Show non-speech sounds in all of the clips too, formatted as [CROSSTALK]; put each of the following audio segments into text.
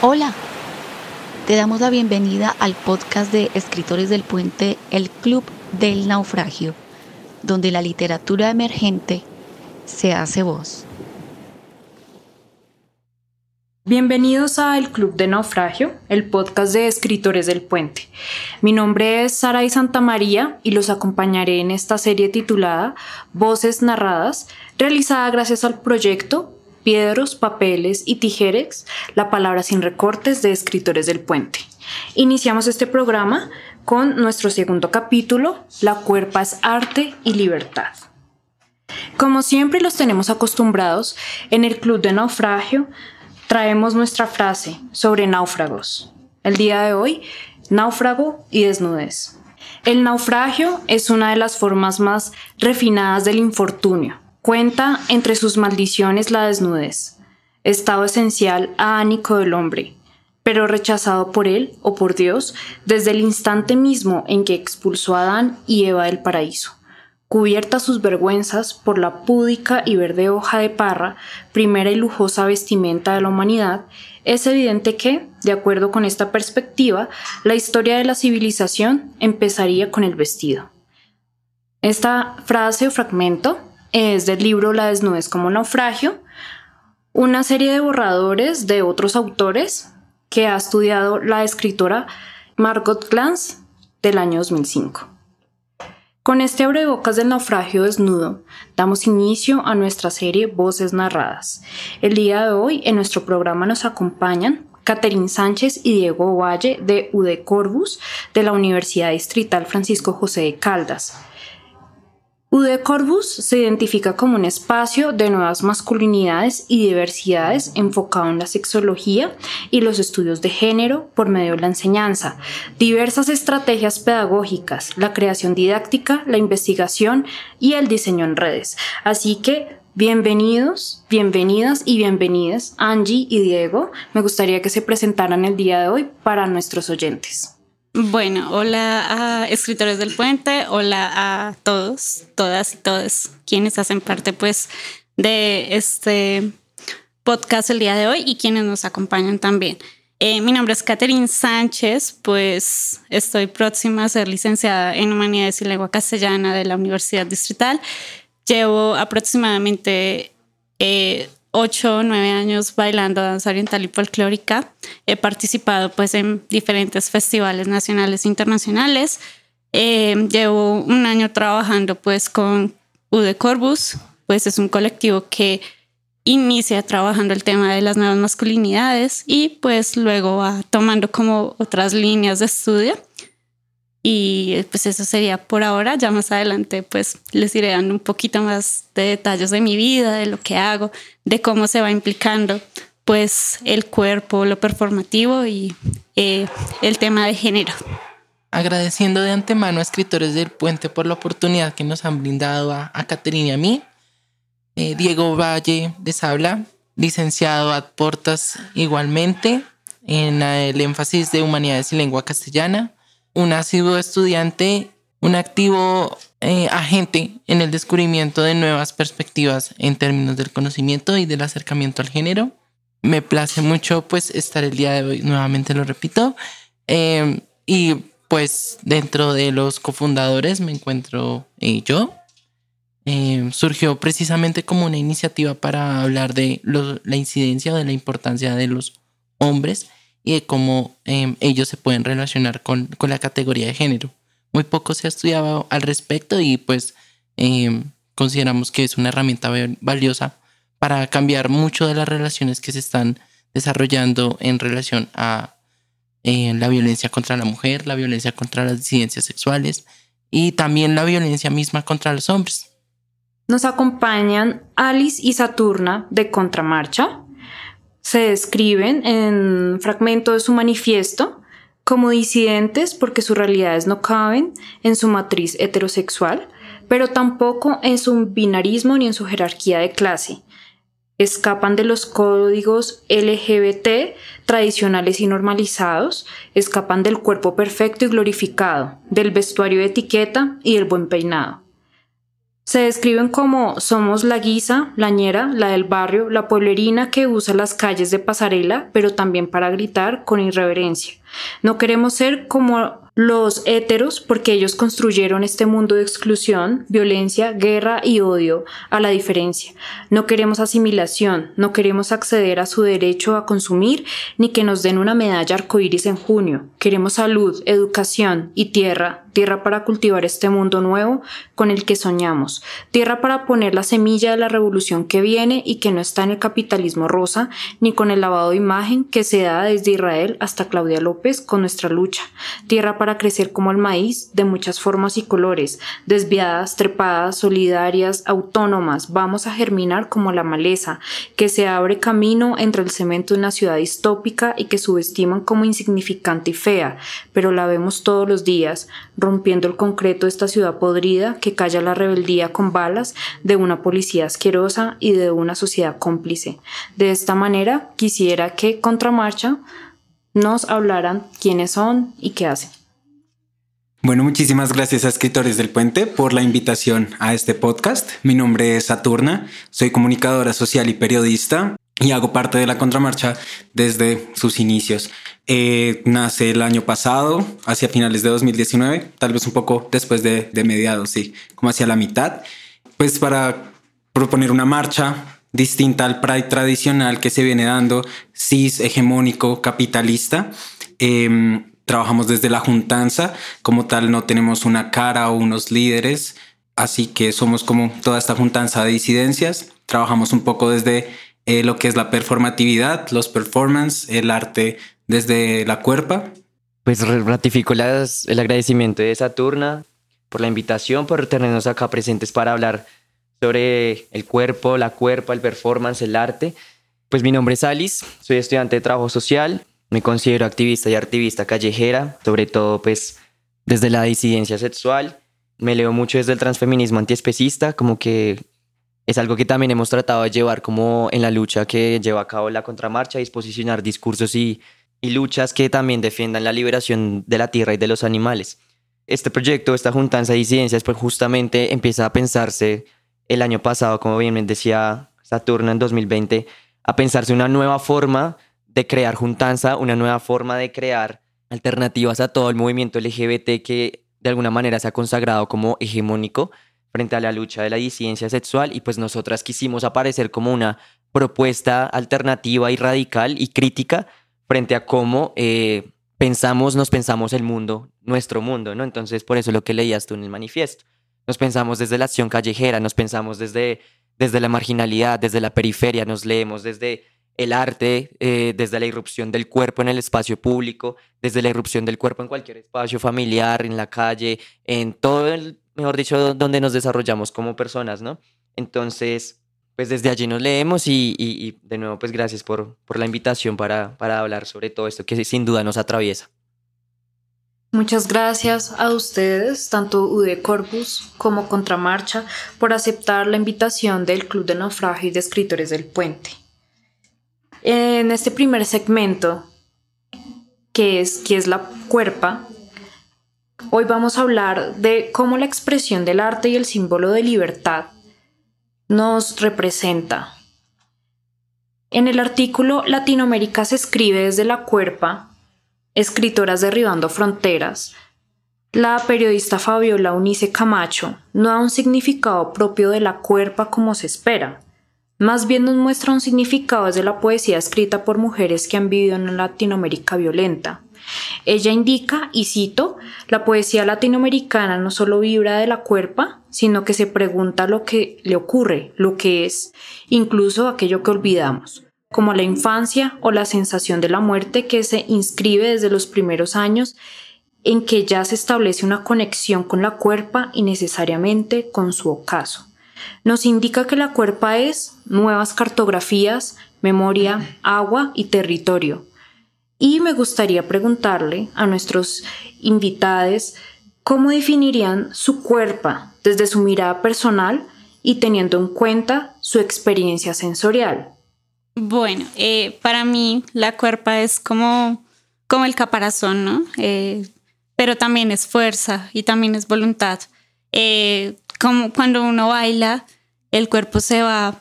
Hola, te damos la bienvenida al podcast de Escritores del Puente, el Club del Naufragio, donde la literatura emergente se hace voz. Bienvenidos a El Club de Naufragio, el podcast de Escritores del Puente. Mi nombre es Sara Santa María y los acompañaré en esta serie titulada Voces Narradas, realizada gracias al proyecto piedros, papeles y tijeres, la palabra sin recortes de escritores del puente. Iniciamos este programa con nuestro segundo capítulo, La cuerpa es arte y libertad. Como siempre los tenemos acostumbrados, en el Club de Naufragio traemos nuestra frase sobre náufragos. El día de hoy, náufrago y desnudez. El naufragio es una de las formas más refinadas del infortunio Cuenta entre sus maldiciones la desnudez, estado esencial ánico del hombre, pero rechazado por él o por Dios desde el instante mismo en que expulsó a Adán y Eva del paraíso. Cubierta sus vergüenzas por la púdica y verde hoja de parra, primera y lujosa vestimenta de la humanidad, es evidente que, de acuerdo con esta perspectiva, la historia de la civilización empezaría con el vestido. Esta frase o fragmento es del libro La desnudez como naufragio, una serie de borradores de otros autores que ha estudiado la escritora Margot Glantz del año 2005. Con este abrebocas del naufragio desnudo, damos inicio a nuestra serie Voces Narradas. El día de hoy en nuestro programa nos acompañan Catherine Sánchez y Diego Valle de UD Corbus de la Universidad Distrital Francisco José de Caldas. UD Corbus se identifica como un espacio de nuevas masculinidades y diversidades enfocado en la sexología y los estudios de género por medio de la enseñanza, diversas estrategias pedagógicas, la creación didáctica, la investigación y el diseño en redes. Así que Bienvenidos, bienvenidas y bienvenidas Angie y Diego. Me gustaría que se presentaran el día de hoy para nuestros oyentes. Bueno, hola a escritores del puente, hola a todos, todas y todos quienes hacen parte pues de este podcast el día de hoy y quienes nos acompañan también. Eh, mi nombre es Catherine Sánchez, pues estoy próxima a ser licenciada en Humanidades y Lengua Castellana de la Universidad Distrital. Llevo aproximadamente eh, ocho o nueve años bailando danza oriental y folclórica. He participado pues en diferentes festivales nacionales e internacionales. Eh, llevo un año trabajando pues con UD Corbus, pues es un colectivo que inicia trabajando el tema de las nuevas masculinidades y pues luego va tomando como otras líneas de estudio. Y pues eso sería por ahora. Ya más adelante pues les iré dando un poquito más de detalles de mi vida, de lo que hago, de cómo se va implicando pues el cuerpo, lo performativo y eh, el tema de género. Agradeciendo de antemano a escritores del puente por la oportunidad que nos han brindado a, Caterina y a mí. Eh, Diego Valle de Sabla, licenciado a Portas igualmente en el énfasis de Humanidades y Lengua Castellana un asiduo estudiante, un activo eh, agente en el descubrimiento de nuevas perspectivas en términos del conocimiento y del acercamiento al género. Me place mucho pues estar el día de hoy, nuevamente lo repito. Em, y pues dentro de los cofundadores me encuentro eh, yo. Em, surgió precisamente como una iniciativa para hablar de la incidencia o de la importancia de los hombres y de cómo em, ellos se pueden relacionar con, la categoría de género. Muy poco se ha estudiado al respecto y pues em, consideramos que es una herramienta valiosa para cambiar mucho de las relaciones que se están desarrollando en relación a eh, la violencia contra la mujer, la violencia contra las disidencias sexuales y también la violencia misma contra los hombres. Nos acompañan Alice y Saturna de Contramarcha, se describen en fragmento de su manifiesto como disidentes porque sus realidades no caben en su matriz heterosexual, pero tampoco en su binarismo ni en su jerarquía de clase. Escapan de los códigos LGBT tradicionales y normalizados, escapan del cuerpo perfecto y glorificado, del vestuario de etiqueta y del buen peinado. Se describen como somos la guisa, la ñera, la del barrio, la pueblerina que usa las calles de pasarela, pero también para gritar con irreverencia. No queremos ser como los héteros porque ellos construyeron este mundo de exclusión, violencia, guerra y odio a la diferencia. No queremos asimilación, no queremos acceder a su derecho a consumir ni que nos den una medalla arcoíris en junio. Queremos salud, educación y tierra, tierra para cultivar este mundo nuevo con el que soñamos, tierra para poner la semilla de la revolución que viene y que no está en el capitalismo rosa ni con el lavado de imagen que se da desde Israel hasta Claudia López con nuestra lucha, tierra para crecer como el maíz, de muchas formas y colores, desviadas, trepadas, solidarias, autónomas, vamos a germinar como la maleza, que se abre camino entre el cemento de una ciudad distópica y que subestiman como insignificante y fea, pero la vemos todos los días, rompiendo el concreto de esta ciudad podrida que calla la rebeldía con balas de una policía asquerosa y de una sociedad cómplice. De esta manera, quisiera que Contramarcha nos hablaran quiénes son y qué hacen. Bueno, muchísimas gracias a Escritores del Puente por la invitación a este podcast. Mi nombre es Saturna, soy comunicadora social y periodista y hago parte de la contramarcha desde sus inicios. Eh, nace el año pasado, hacia finales de 2019, tal vez un poco después de, de mediados, sí, como hacia la mitad, pues para proponer una marcha distinta al Pride tradicional que se viene dando, cis, hegemónico, capitalista. Eh, trabajamos desde la juntanza, como tal no tenemos una cara o unos líderes, así que somos como toda esta juntanza de disidencias, trabajamos un poco desde eh, lo que es la performatividad, los performance, el arte desde la cuerpa. Pues ratifico el agradecimiento de Saturna por la invitación, por tenernos acá presentes para hablar sobre el cuerpo, la cuerpa, el performance, el arte. Pues mi nombre es Alice, soy estudiante de trabajo social, me considero activista y activista callejera, sobre todo pues desde la disidencia sexual. Me leo mucho desde el transfeminismo antiespecista, como que es algo que también hemos tratado de llevar como en la lucha que lleva a cabo la contramarcha, disposicionar discursos y, y luchas que también defiendan la liberación de la tierra y de los animales. Este proyecto, esta juntanza de disidencias, pues justamente empieza a pensarse el año pasado, como bien decía Saturno en 2020, a pensarse una nueva forma de crear juntanza, una nueva forma de crear alternativas a todo el movimiento LGBT que de alguna manera se ha consagrado como hegemónico frente a la lucha de la disidencia sexual y pues nosotras quisimos aparecer como una propuesta alternativa y radical y crítica frente a cómo eh, pensamos, nos pensamos el mundo, nuestro mundo, ¿no? Entonces por eso lo que leías tú en el manifiesto. Nos pensamos desde la acción callejera, nos pensamos desde, desde la marginalidad, desde la periferia, nos leemos desde el arte eh, desde la irrupción del cuerpo en el espacio público, desde la irrupción del cuerpo en cualquier espacio familiar, en la calle, en todo el, mejor dicho, donde nos desarrollamos como personas, ¿no? Entonces, pues desde allí nos leemos y, de nuevo, pues gracias por, por la invitación para, para hablar sobre todo esto que sin duda nos atraviesa. Muchas gracias a ustedes, tanto UD Corpus como Contramarcha, por aceptar la invitación del Club de Naufragio y de Escritores del Puente. En este primer segmento, que es, que es la cuerpa, hoy vamos a hablar de cómo la expresión del arte y el símbolo de libertad nos representa. En el artículo Latinoamérica se escribe desde la cuerpa, escritoras derribando fronteras, la periodista Fabiola Unice Camacho no da un significado propio de la cuerpa como se espera. Más bien nos muestra un significado desde la poesía escrita por mujeres que han vivido en Latinoamérica violenta. Ella indica, y cito, la poesía latinoamericana no solo vibra de la cuerpa, sino que se pregunta lo que le ocurre, lo que es, incluso aquello que olvidamos, como la infancia o la sensación de la muerte que se inscribe desde los primeros años en que ya se establece una conexión con la cuerpa y necesariamente con su ocaso nos indica que la cuerpa es nuevas cartografías, memoria, agua y territorio. Y me gustaría preguntarle a nuestros invitados cómo definirían su cuerpa desde su mirada personal y teniendo en cuenta su experiencia sensorial. Bueno, eh, para mí la cuerpa es como, como el caparazón, ¿no? Eh, pero también es fuerza y también es voluntad. Eh, como cuando uno baila, el cuerpo se va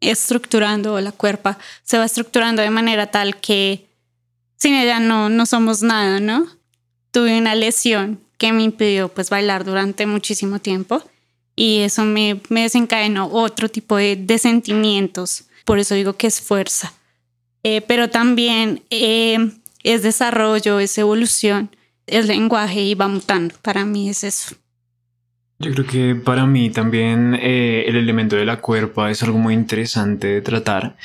estructurando, o la cuerpa se va estructurando de manera tal que sin ella no, no somos nada, ¿no? Tuve una lesión que me impidió pues bailar durante muchísimo tiempo y eso me, me desencadenó otro tipo de, de, sentimientos. Por eso digo que es fuerza. Eh, pero también eh, es desarrollo, es evolución, es lenguaje y va mutando. Para mí es eso. Yo creo que para mí también eh, el elemento de la cuerpa es algo muy interesante de tratar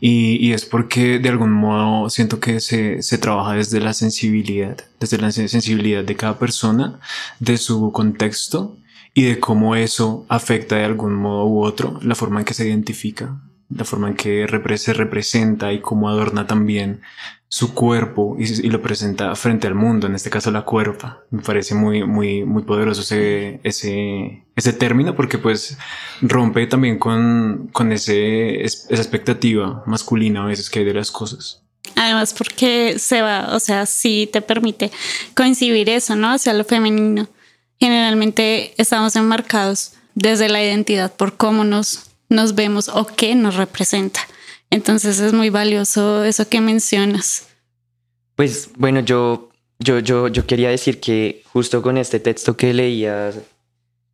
y, y es porque de algún modo siento que se, se, trabaja desde la sensibilidad, desde la sensibilidad de cada persona, de su contexto y de cómo eso afecta de algún modo u otro la forma en que se identifica, la forma en que se representa y cómo adorna también su cuerpo y, lo presenta frente al mundo, en este caso la cuerpa. Me parece muy, muy, muy poderoso ese, ese, ese término porque pues rompe también con, con ese, esa expectativa masculina a veces que hay de las cosas. Además porque se va, o sea, sí te permite coincidir eso, ¿no? Hacia lo femenino. Generalmente estamos enmarcados desde la identidad por cómo nos, nos vemos o qué nos representa. Entonces es muy valioso eso que mencionas. Pues bueno, yo, yo, yo, yo quería decir que justo con este texto que leías,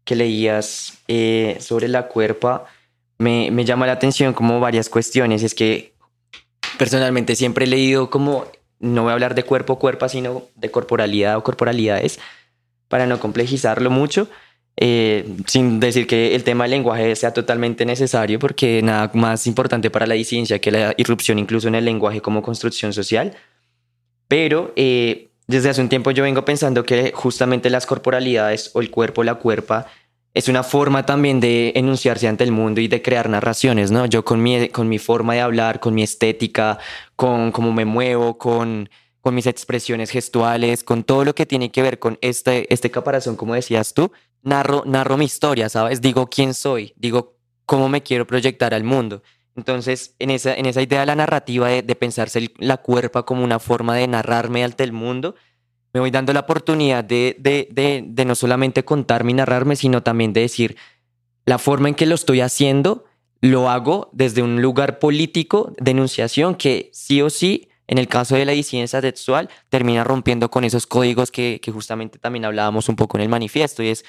que leías eh, sobre la cuerpa, me, me llama la atención como varias cuestiones. Es que personalmente siempre he leído como, no voy a hablar de cuerpo, cuerpa, sino de corporalidad o corporalidades, para no complejizarlo mucho eh, sin decir que el tema del lenguaje sea totalmente necesario, porque nada más importante para la disidencia que la irrupción incluso en el lenguaje como construcción social. Pero eh, desde hace un tiempo yo vengo pensando que justamente las corporalidades o el cuerpo, la cuerpa, es una forma también de enunciarse ante el mundo y de crear narraciones, ¿no? Yo con mi, con mi forma de hablar, con mi estética, con cómo me muevo, con, con mis expresiones gestuales, con todo lo que tiene que ver con este, este caparazón, como decías tú, narro, narro mi historia, ¿sabes? Digo quién soy, digo cómo me quiero proyectar al mundo. Entonces, en esa, en esa idea de la narrativa, de, pensarse la cuerpa como una forma de narrarme ante el mundo, me voy dando la oportunidad de, de, de, de no solamente contarme y narrarme, sino también de decir la forma en que lo estoy haciendo, lo hago desde un lugar político de enunciación que sí o sí, en el caso de la disidencia sexual, termina rompiendo con esos códigos que, justamente también hablábamos un poco en el manifiesto, y es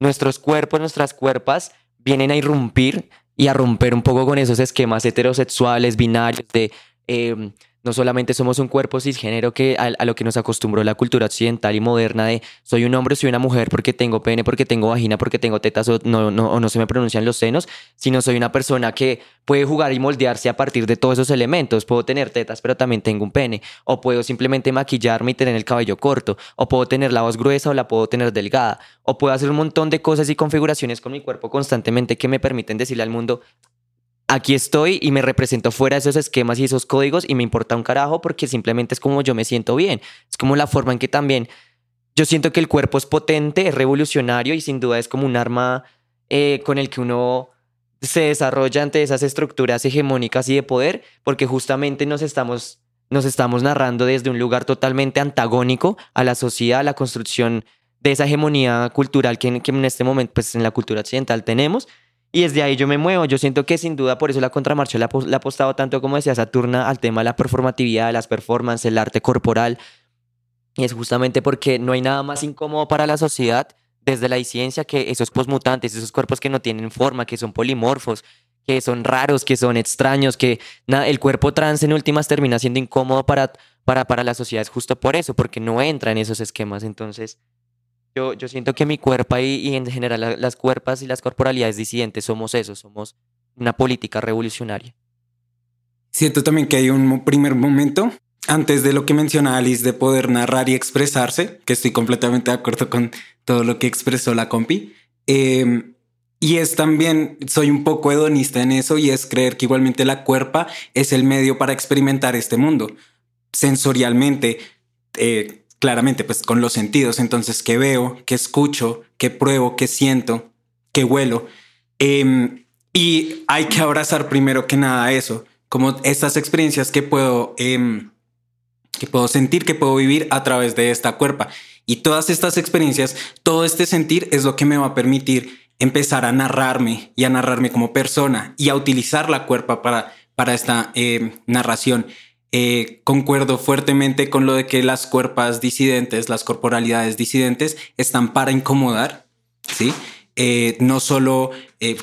nuestros cuerpos, nuestras cuerpas vienen a irrumpir y a romper un poco con esos esquemas heterosexuales, binarios, de em, no solamente somos un cuerpo cisgénero que a, lo que nos acostumbró la cultura occidental y moderna de soy un hombre, soy una mujer porque tengo pene, porque tengo vagina, porque tengo tetas o no, no, o no se me pronuncian los senos, sino soy una persona que puede jugar y moldearse a partir de todos esos elementos. Puedo tener tetas, pero también tengo un pene. O puedo simplemente maquillarme y tener el cabello corto. O puedo tener la voz gruesa o la puedo tener delgada. O puedo hacer un montón de cosas y configuraciones con mi cuerpo constantemente que me permiten decirle al mundo, aquí estoy y me represento fuera de esos esquemas y esos códigos y me importa un carajo porque simplemente es como yo me siento bien. Es como la forma en que también yo siento que el cuerpo es potente, es revolucionario y sin duda es como un arma eh, con el que uno se desarrolla ante esas estructuras hegemónicas y de poder porque justamente nos estamos, nos estamos narrando desde un lugar totalmente antagónico a la sociedad, a la construcción de esa hegemonía cultural que, que en este momento pues en la cultura occidental tenemos y desde ahí yo me muevo. Yo siento que sin duda por eso la contramarcha le ha, apostado tanto, como decía Saturna, al tema de la performatividad, de las performances, el arte corporal. Y es justamente porque no hay nada más incómodo para la sociedad desde la disidencia que esos posmutantes, esos cuerpos que no tienen forma, que son polimorfos, que son raros, que son extraños, que el cuerpo trans en últimas termina siendo incómodo para, para, para la sociedad. Es justo por eso, porque no entra en esos esquemas. Entonces, yo, yo siento que mi cuerpo y, y en general las cuerpas y las corporalidades disidentes somos eso, somos una política revolucionaria. Siento también que hay un primer momento antes de lo que menciona Alice de poder narrar y expresarse, que estoy completamente de acuerdo con todo lo que expresó la compi. Em, y es también, soy un poco hedonista en eso y es creer que igualmente la cuerpa es el medio para experimentar este mundo. Sensorialmente, eh, claramente pues con los sentidos, entonces qué veo, qué escucho, qué pruebo, qué siento, qué huelo. Em, y hay que abrazar primero que nada eso, como estas experiencias que puedo, em, que puedo sentir, que puedo vivir a través de esta cuerpa. Y todas estas experiencias, todo este sentir es lo que me va a permitir empezar a narrarme y a narrarme como persona y a utilizar la cuerpa para, para esta eh, narración. Eh, concuerdo fuertemente con lo de que las cuerpas disidentes, las corporalidades disidentes, están para incomodar, ¿sí? Eh, no solo,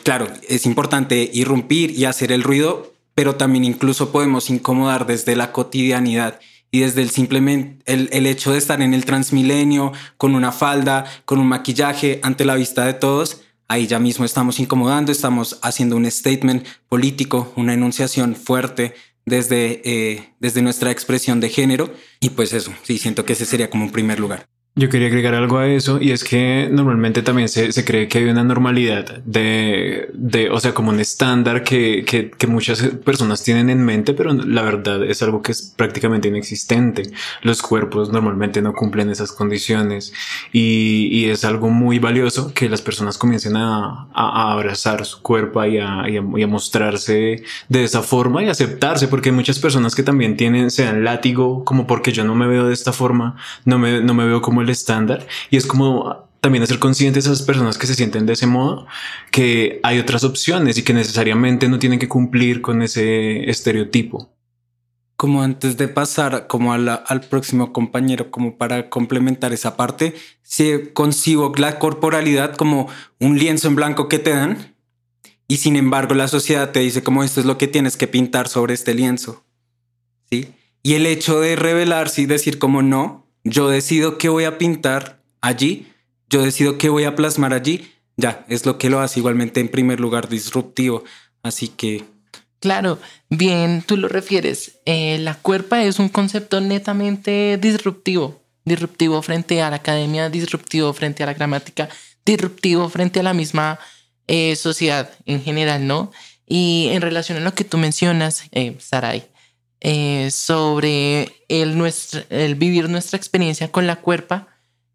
claro, es importante irrumpir y hacer el ruido, pero también incluso podemos incomodar desde la cotidianidad y desde el simplemente el, el, hecho de estar en el transmilenio con una falda, con un maquillaje ante la vista de todos, ahí ya mismo estamos incomodando, estamos haciendo un statement político, una enunciación fuerte desde, eh, desde nuestra expresión de género. Y pues eso, sí, siento que ese sería como un primer lugar. Yo quería agregar algo a eso y es que normalmente también se, se cree que hay una normalidad de, de o sea, como un estándar que, que, que, muchas personas tienen en mente, pero la verdad es algo que es prácticamente inexistente. Los cuerpos normalmente no cumplen esas condiciones y, y es algo muy valioso que las personas comiencen a, a, abrazar su cuerpo y a, y a, y a mostrarse de esa forma y aceptarse, porque hay muchas personas que también tienen, sean látigo, como porque yo no me veo de esta forma, no me, no me veo como el estándar y es como también hacer conscientes a esas personas que se sienten de ese modo que hay otras opciones y que necesariamente no tienen que cumplir con ese estereotipo. Como antes de pasar como al próximo compañero, como para complementar esa parte, si concibo la corporalidad como un lienzo en blanco que te dan y sin embargo la sociedad te dice como esto es lo que tienes que pintar sobre este lienzo. ¿Sí? Y el hecho de revelarse y decir como no, yo decido qué voy a pintar allí, yo decido qué voy a plasmar allí, ya, es lo que lo hace igualmente en primer lugar disruptivo. Así que... Claro, bien, tú lo refieres. Eh, la cuerpa es un concepto netamente disruptivo. Disruptivo frente a la academia, disruptivo frente a la gramática, disruptivo frente a la misma eh, sociedad en general, ¿no? Y en relación a lo que tú mencionas, eh, Sarai, eh, sobre el, nuestro, el vivir nuestra experiencia con la cuerpa,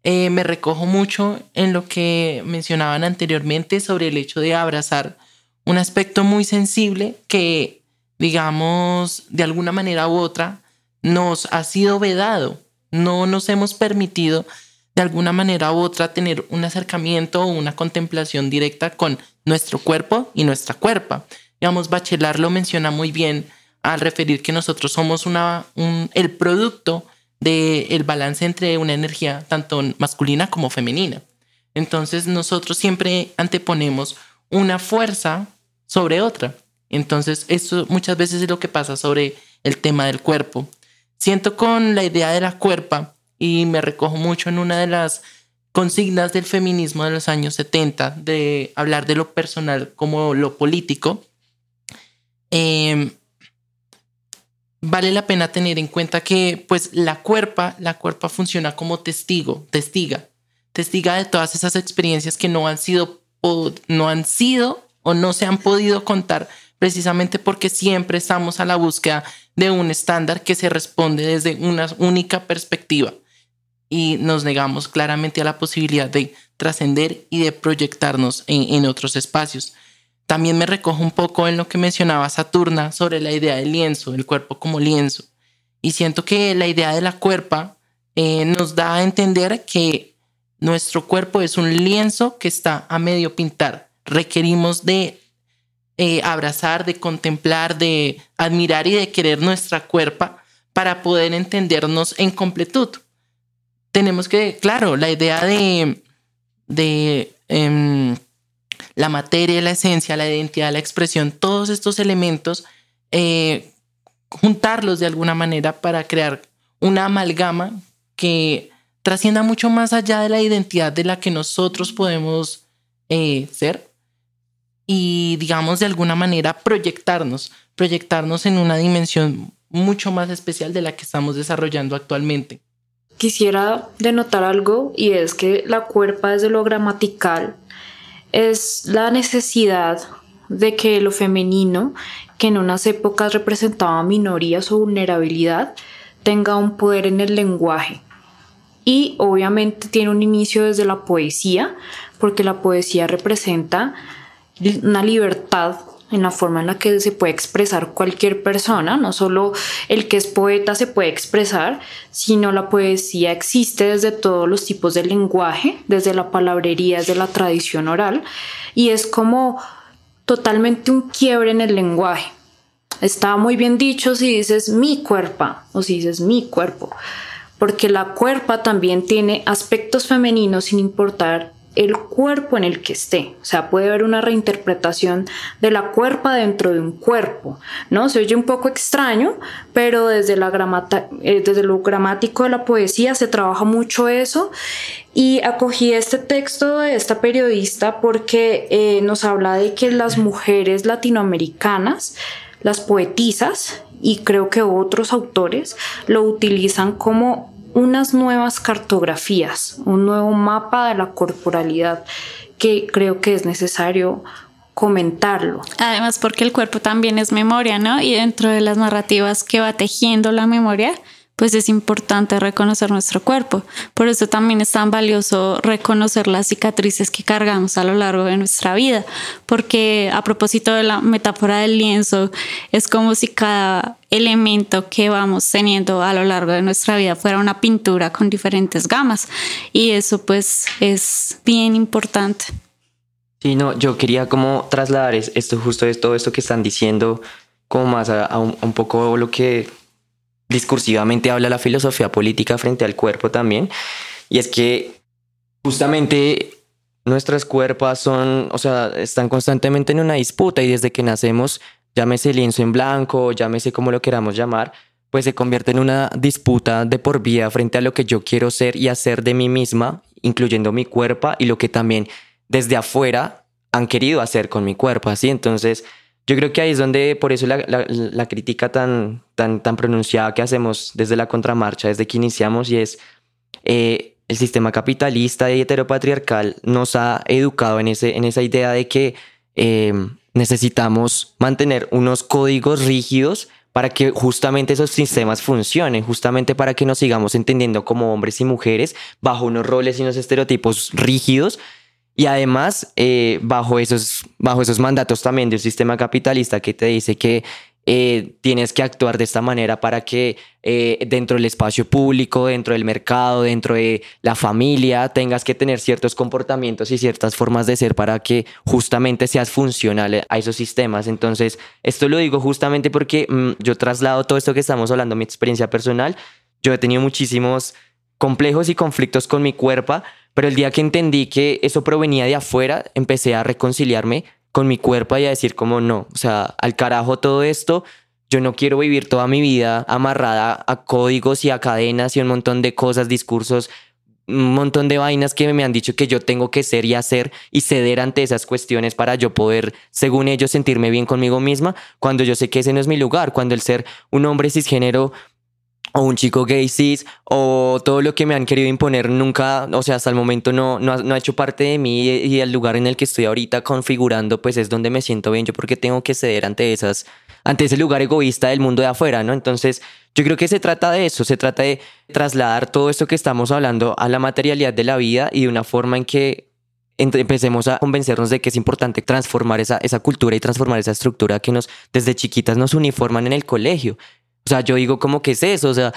eh, me recojo mucho en lo que mencionaban anteriormente sobre el hecho de abrazar un aspecto muy sensible que, digamos, de alguna manera u otra, nos ha sido vedado. No nos hemos permitido de alguna manera u otra tener un acercamiento o una contemplación directa con nuestro cuerpo y nuestra cuerpa. Digamos, Bachelar lo menciona muy bien al referir que nosotros somos una, el producto del balance entre una energía tanto masculina como femenina. Entonces nosotros siempre anteponemos una fuerza sobre otra. Entonces eso muchas veces es lo que pasa sobre el tema del cuerpo. Siento con la idea de la cuerpa y me recojo mucho en una de las consignas del feminismo de los años 70 de hablar de lo personal como lo político. Eh, vale la pena tener en cuenta que pues la cuerpa, la cuerpa funciona como testigo, testiga, testiga de todas esas experiencias que no han sido no han sido o no se han podido contar precisamente porque siempre estamos a la búsqueda de un estándar que se responde desde una única perspectiva y nos negamos claramente a la posibilidad de trascender y de proyectarnos en otros espacios. También me recojo un poco en lo que mencionaba Saturna sobre la idea del lienzo, el cuerpo como lienzo. Y siento que la idea de la cuerpa eh, nos da a entender que nuestro cuerpo es un lienzo que está a medio pintar. Requerimos de eh, abrazar, de contemplar, de admirar y de querer nuestra cuerpa para poder entendernos en completud. Tenemos que, claro, la idea de, de em, la materia, la esencia, la identidad, la expresión, todos estos elementos, eh, juntarlos de alguna manera para crear una amalgama que trascienda mucho más allá de la identidad de la que nosotros podemos eh, ser y digamos de alguna manera proyectarnos, proyectarnos en una dimensión mucho más especial de la que estamos desarrollando actualmente. Quisiera denotar algo y es que la cuerpa desde lo gramatical es la necesidad de que lo femenino, que en unas épocas representaba minorías o vulnerabilidad, tenga un poder en el lenguaje. Y obviamente tiene un inicio desde la poesía, porque la poesía representa una libertad en la forma en la que se puede expresar cualquier persona, no solo el que es poeta se puede expresar, sino la poesía existe desde todos los tipos de lenguaje, desde la palabrería, desde la tradición oral, y es como totalmente un quiebre en el lenguaje. Está muy bien dicho si dices mi cuerpo o si dices mi cuerpo, porque la cuerpa también tiene aspectos femeninos sin importar el cuerpo en el que esté. O sea, puede haber una reinterpretación de la cuerpa dentro de un cuerpo, ¿no? Se oye un poco extraño, pero desde, la eh, desde lo gramático de la poesía se trabaja mucho eso. Y acogí este texto de esta periodista porque eh, nos habla de que las mujeres latinoamericanas, las poetisas, y creo que otros autores lo utilizan como unas nuevas cartografías, un nuevo mapa de la corporalidad que creo que es necesario comentarlo. Además, porque el cuerpo también es memoria, ¿no? Y dentro de las narrativas que va tejiendo la memoria, pues es importante reconocer nuestro cuerpo. Por eso también es tan valioso reconocer las cicatrices que cargamos a lo largo de nuestra vida, porque a propósito de la metáfora del lienzo, es como si cada elemento que vamos teniendo a lo largo de nuestra vida fuera una pintura con diferentes gamas y eso pues es bien importante. Sí, no, yo quería como trasladar esto, justo todo esto que están diciendo, como más a un poco lo que discursivamente habla la filosofía política frente al cuerpo también. Y es que justamente nuestras cuerpos son, o sea, están constantemente en una disputa y desde que nacemos, llámese lienzo en blanco, llámese como lo queramos llamar, pues se convierte en una disputa de por vida frente a lo que yo quiero ser y hacer de mí misma, incluyendo mi cuerpo y lo que también desde afuera han querido hacer con mi cuerpo, así. Entonces, yo creo que ahí es donde, por eso la, la, crítica tan, tan, tan pronunciada que hacemos desde la contramarcha, desde que iniciamos, y es eh, el sistema capitalista y heteropatriarcal nos ha educado en, ese, en esa idea de que em, necesitamos mantener unos códigos rígidos para que justamente esos sistemas funcionen, justamente para que nos sigamos entendiendo como hombres y mujeres bajo unos roles y unos estereotipos rígidos y además, eh, bajo, esos, bajo esos mandatos también de un sistema capitalista que te dice que eh, tienes que actuar de esta manera para que eh, dentro del espacio público, dentro del mercado, dentro de la familia, tengas que tener ciertos comportamientos y ciertas formas de ser para que justamente seas funcional a esos sistemas. Entonces, esto lo digo justamente porque mm, yo traslado todo esto que estamos hablando, mi experiencia personal. Yo he tenido muchísimos complejos y conflictos con mi cuerpo, pero el día que entendí que eso provenía de afuera, empecé a reconciliarme con mi cuerpo y a decir como no, o sea, al carajo todo esto, yo no quiero vivir toda mi vida amarrada a códigos y a cadenas y un montón de cosas, discursos, un montón de vainas que me han dicho que yo tengo que ser y hacer y ceder ante esas cuestiones para yo poder, según ellos, sentirme bien conmigo misma, cuando yo sé que ese no es mi lugar, cuando el ser un hombre cisgénero o un chico gay cis o todo lo que me han querido imponer nunca, o sea, hasta el momento no, no, ha, hecho parte de mí y, el lugar en el que estoy ahorita configurando pues es donde me siento bien yo porque tengo que ceder ante esas ante ese lugar egoísta del mundo de afuera, ¿no? Entonces, yo creo que se trata de eso, se trata de trasladar todo esto que estamos hablando a la materialidad de la vida y de una forma en que empecemos a convencernos de que es importante transformar esa, esa cultura y transformar esa estructura que nos desde chiquitas nos uniforman en el colegio. O sea, yo digo, ¿cómo que es eso? O sea,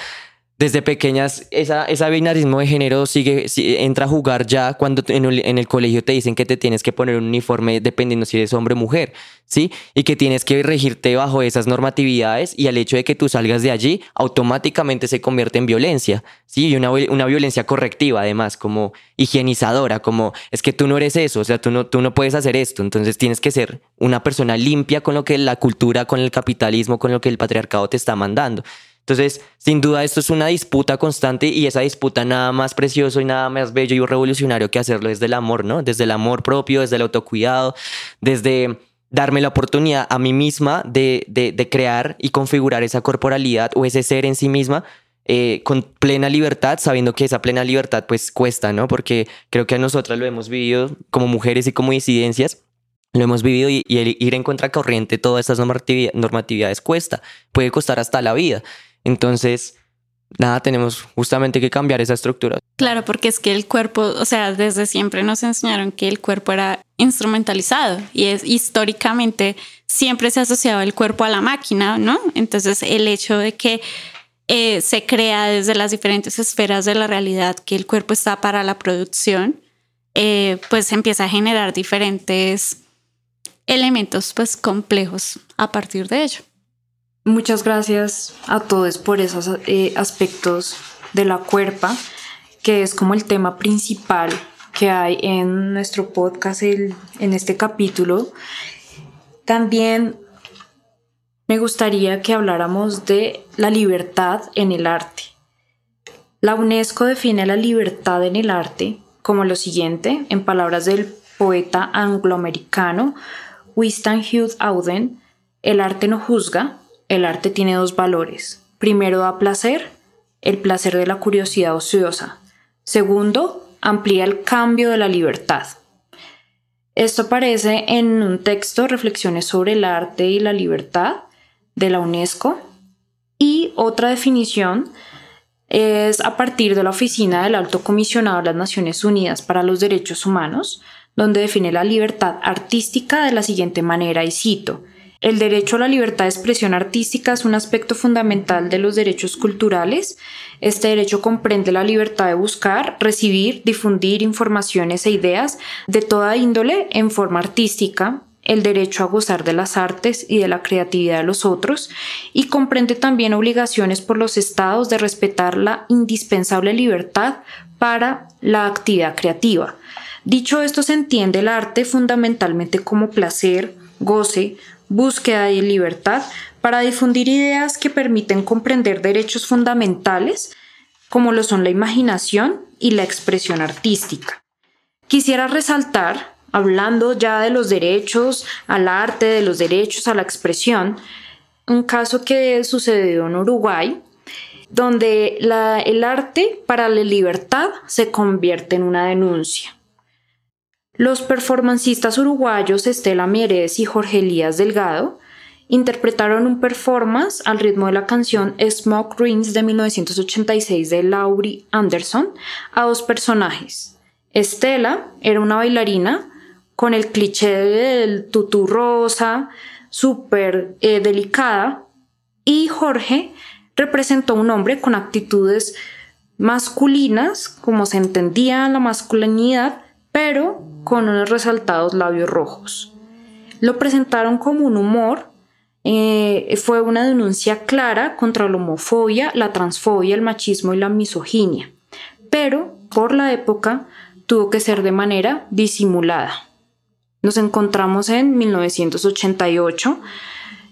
desde pequeñas, esa, binarismo de género sigue, entra a jugar ya cuando en el, colegio te dicen que te tienes que poner un uniforme dependiendo si eres hombre o mujer, ¿sí? Y que tienes que regirte bajo esas normatividades y al hecho de que tú salgas de allí, automáticamente se convierte en violencia, ¿sí? Y una, violencia correctiva, además, como higienizadora, como es que tú no eres eso, o sea, tú no puedes hacer esto, entonces tienes que ser una persona limpia con lo que la cultura, con el capitalismo, con lo que el patriarcado te está mandando. Entonces, sin duda, esto es una disputa constante y esa disputa nada más precioso y nada más bello y revolucionario que hacerlo desde el amor, ¿no? Desde el amor propio, desde el autocuidado, desde darme la oportunidad a mí misma de, de, crear y configurar esa corporalidad o ese ser en sí misma eh, con plena libertad, sabiendo que esa plena libertad pues cuesta, ¿no? Porque creo que a nosotras lo hemos vivido como mujeres y como disidencias, lo hemos vivido y, el ir en contracorriente todas estas normatividades cuesta, puede costar hasta la vida. Entonces, nada, tenemos justamente que cambiar esa estructura. Claro, porque es que el cuerpo, o sea, desde siempre nos enseñaron que el cuerpo era instrumentalizado y es históricamente siempre se asociaba el cuerpo a la máquina, ¿no? Entonces el hecho de que eh, se crea desde las diferentes esferas de la realidad que el cuerpo está para la producción, eh, pues empieza a generar diferentes elementos pues complejos a partir de ello. Muchas gracias a todos por esos eh, aspectos de la cuerpa, que es como el tema principal que hay en nuestro podcast en este capítulo. También me gustaría que habláramos de la libertad en el arte. La UNESCO define la libertad en el arte como lo siguiente, en palabras del poeta angloamericano Winston Hugh Auden, el arte no juzga, el arte tiene dos valores. Primero da placer, el placer de la curiosidad ociosa. Segundo, amplía el cambio de la libertad. Esto aparece en un texto Reflexiones sobre el arte y la libertad de la UNESCO. Y otra definición es a partir de la Oficina del Alto Comisionado de las Naciones Unidas para los Derechos Humanos, donde define la libertad artística de la siguiente manera, y cito, el derecho a la libertad de expresión artística es un aspecto fundamental de los derechos culturales. Este derecho comprende la libertad de buscar, recibir, difundir informaciones e ideas de toda índole en forma artística, el derecho a gozar de las artes y de la creatividad de los otros, y comprende también obligaciones por los estados de respetar la indispensable libertad para la actividad creativa. Dicho esto, se entiende el arte fundamentalmente como placer, goce, búsqueda de libertad para difundir ideas que permiten comprender derechos fundamentales como lo son la imaginación y la expresión artística. Quisiera resaltar, hablando ya de los derechos al arte, de los derechos a la expresión, un caso que sucedió en Uruguay, donde el arte para la libertad se convierte en una denuncia. Los performancistas uruguayos Estela Mieres y Jorge Elías Delgado interpretaron un performance al ritmo de la canción Smoke Rings de 1986 de Laurie Anderson a dos personajes. Estela era una bailarina con el cliché del tutú rosa, súper eh, delicada, y Jorge representó a un hombre con actitudes masculinas, como se entendía la masculinidad, pero con unos resaltados labios rojos. Lo presentaron como un humor, eh, fue una denuncia clara contra la homofobia, la transfobia, el machismo y la misoginia, pero por la época tuvo que ser de manera disimulada. Nos encontramos en 1988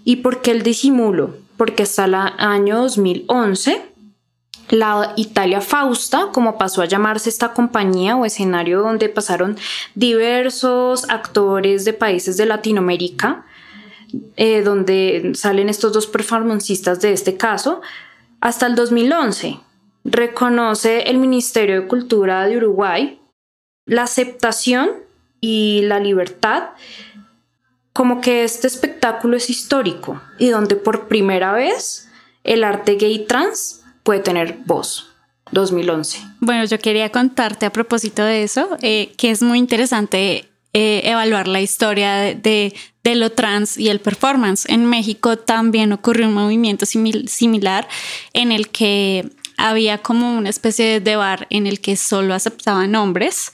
y ¿por qué el disimulo? Porque hasta el año 2011 la Italia Fausta, como pasó a llamarse esta compañía o escenario donde pasaron diversos actores de países de Latinoamérica, eh, donde salen estos dos performancistas de este caso, hasta el 2011. Reconoce el Ministerio de Cultura de Uruguay la aceptación y la libertad como que este espectáculo es histórico y donde por primera vez el arte gay trans puede tener voz. 2011. Bueno, yo quería contarte a propósito de eso, eh, que es muy interesante eh, evaluar la historia de, de, lo trans y el performance. En México también ocurrió un movimiento similar en el que había como una especie de bar en el que solo aceptaban hombres.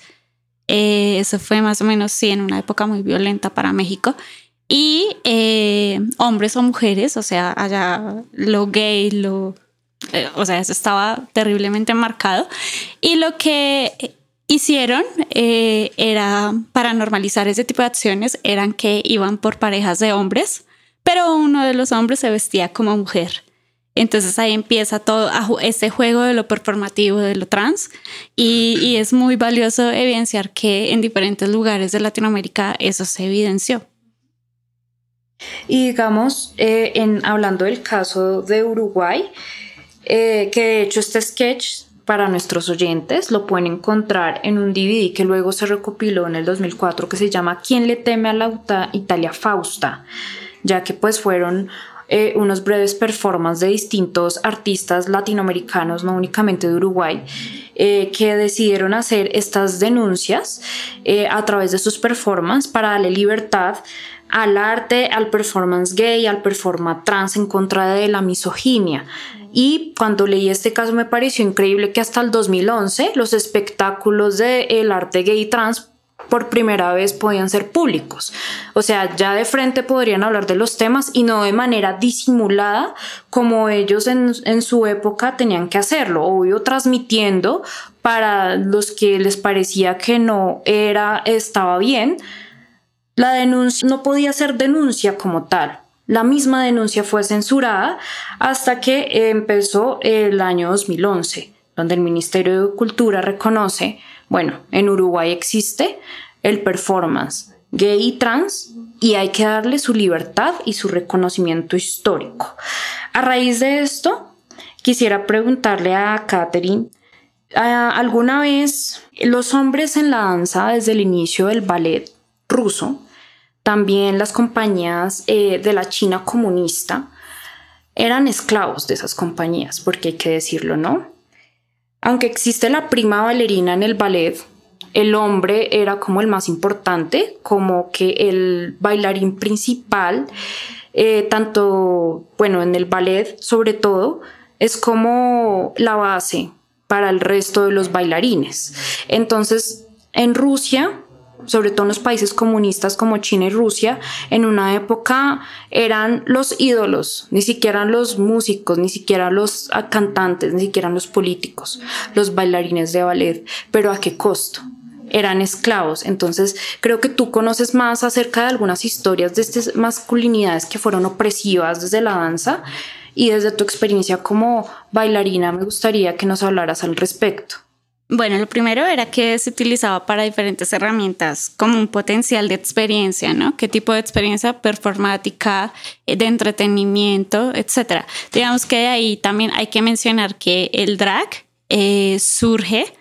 Eh, eso fue más o menos, sí, en una época muy violenta para México. Y hombres o mujeres, o sea, allá lo gay, lo eh, o sea, eso estaba terriblemente marcado. Y lo que hicieron eh, era, para normalizar ese tipo de acciones, eran que iban por parejas de hombres, pero uno de los hombres se vestía como mujer. Entonces ahí empieza todo ese juego de lo performativo, de lo trans, y, es muy valioso evidenciar que en diferentes lugares de Latinoamérica eso se evidenció. Y digamos, eh, en, hablando del caso de Uruguay, eh, que de hecho este sketch para nuestros oyentes lo pueden encontrar en un DVD que luego se recopiló en el 2004 que se llama ¿Quién le teme a la Italia Fausta? ya que pues fueron eh, unos breves performances de distintos artistas latinoamericanos, no únicamente de Uruguay, eh, que decidieron hacer estas denuncias a través de sus performances para darle libertad al arte, al performance gay, al performance trans en contra de la misoginia. Y cuando leí este caso me pareció increíble que hasta el 2011 los espectáculos del arte gay trans por primera vez podían ser públicos. O sea, ya de frente podrían hablar de los temas y no de manera disimulada como ellos en, en su época tenían que hacerlo, obvio transmitiendo para los que les parecía que no era, estaba bien. La denuncia no podía ser denuncia como tal. La misma denuncia fue censurada hasta que empezó el año 2011, donde el Ministerio de Cultura reconoce bueno, en Uruguay existe el performance gay y trans y hay que darle su libertad y su reconocimiento histórico. A raíz de esto, quisiera preguntarle a Catherine, ¿alguna vez los hombres en la danza desde el inicio del ballet ruso, también las compañías eh, de la China comunista, eran esclavos de esas compañías, porque hay que decirlo, ¿no? Aunque existe la prima bailarina en el ballet, el hombre era como el más importante, como que el bailarín principal, eh, tanto, bueno, en el ballet sobre todo, es como la base para el resto de los bailarines. Entonces, en Rusia sobre todo en los países comunistas como China y Rusia, en una época eran los ídolos, ni siquiera los músicos, ni siquiera los cantantes, ni siquiera los políticos, los bailarines de ballet, pero a qué costo eran esclavos. Entonces, creo que tú conoces más acerca de algunas historias de estas masculinidades que fueron opresivas desde la danza y desde tu experiencia como bailarina me gustaría que nos hablaras al respecto. Bueno, lo primero era que se utilizaba para diferentes herramientas como un potencial de experiencia, ¿no? ¿Qué tipo de experiencia performática, eh, de entretenimiento, etcétera? Digamos que de ahí también hay que mencionar que el drag eh, surge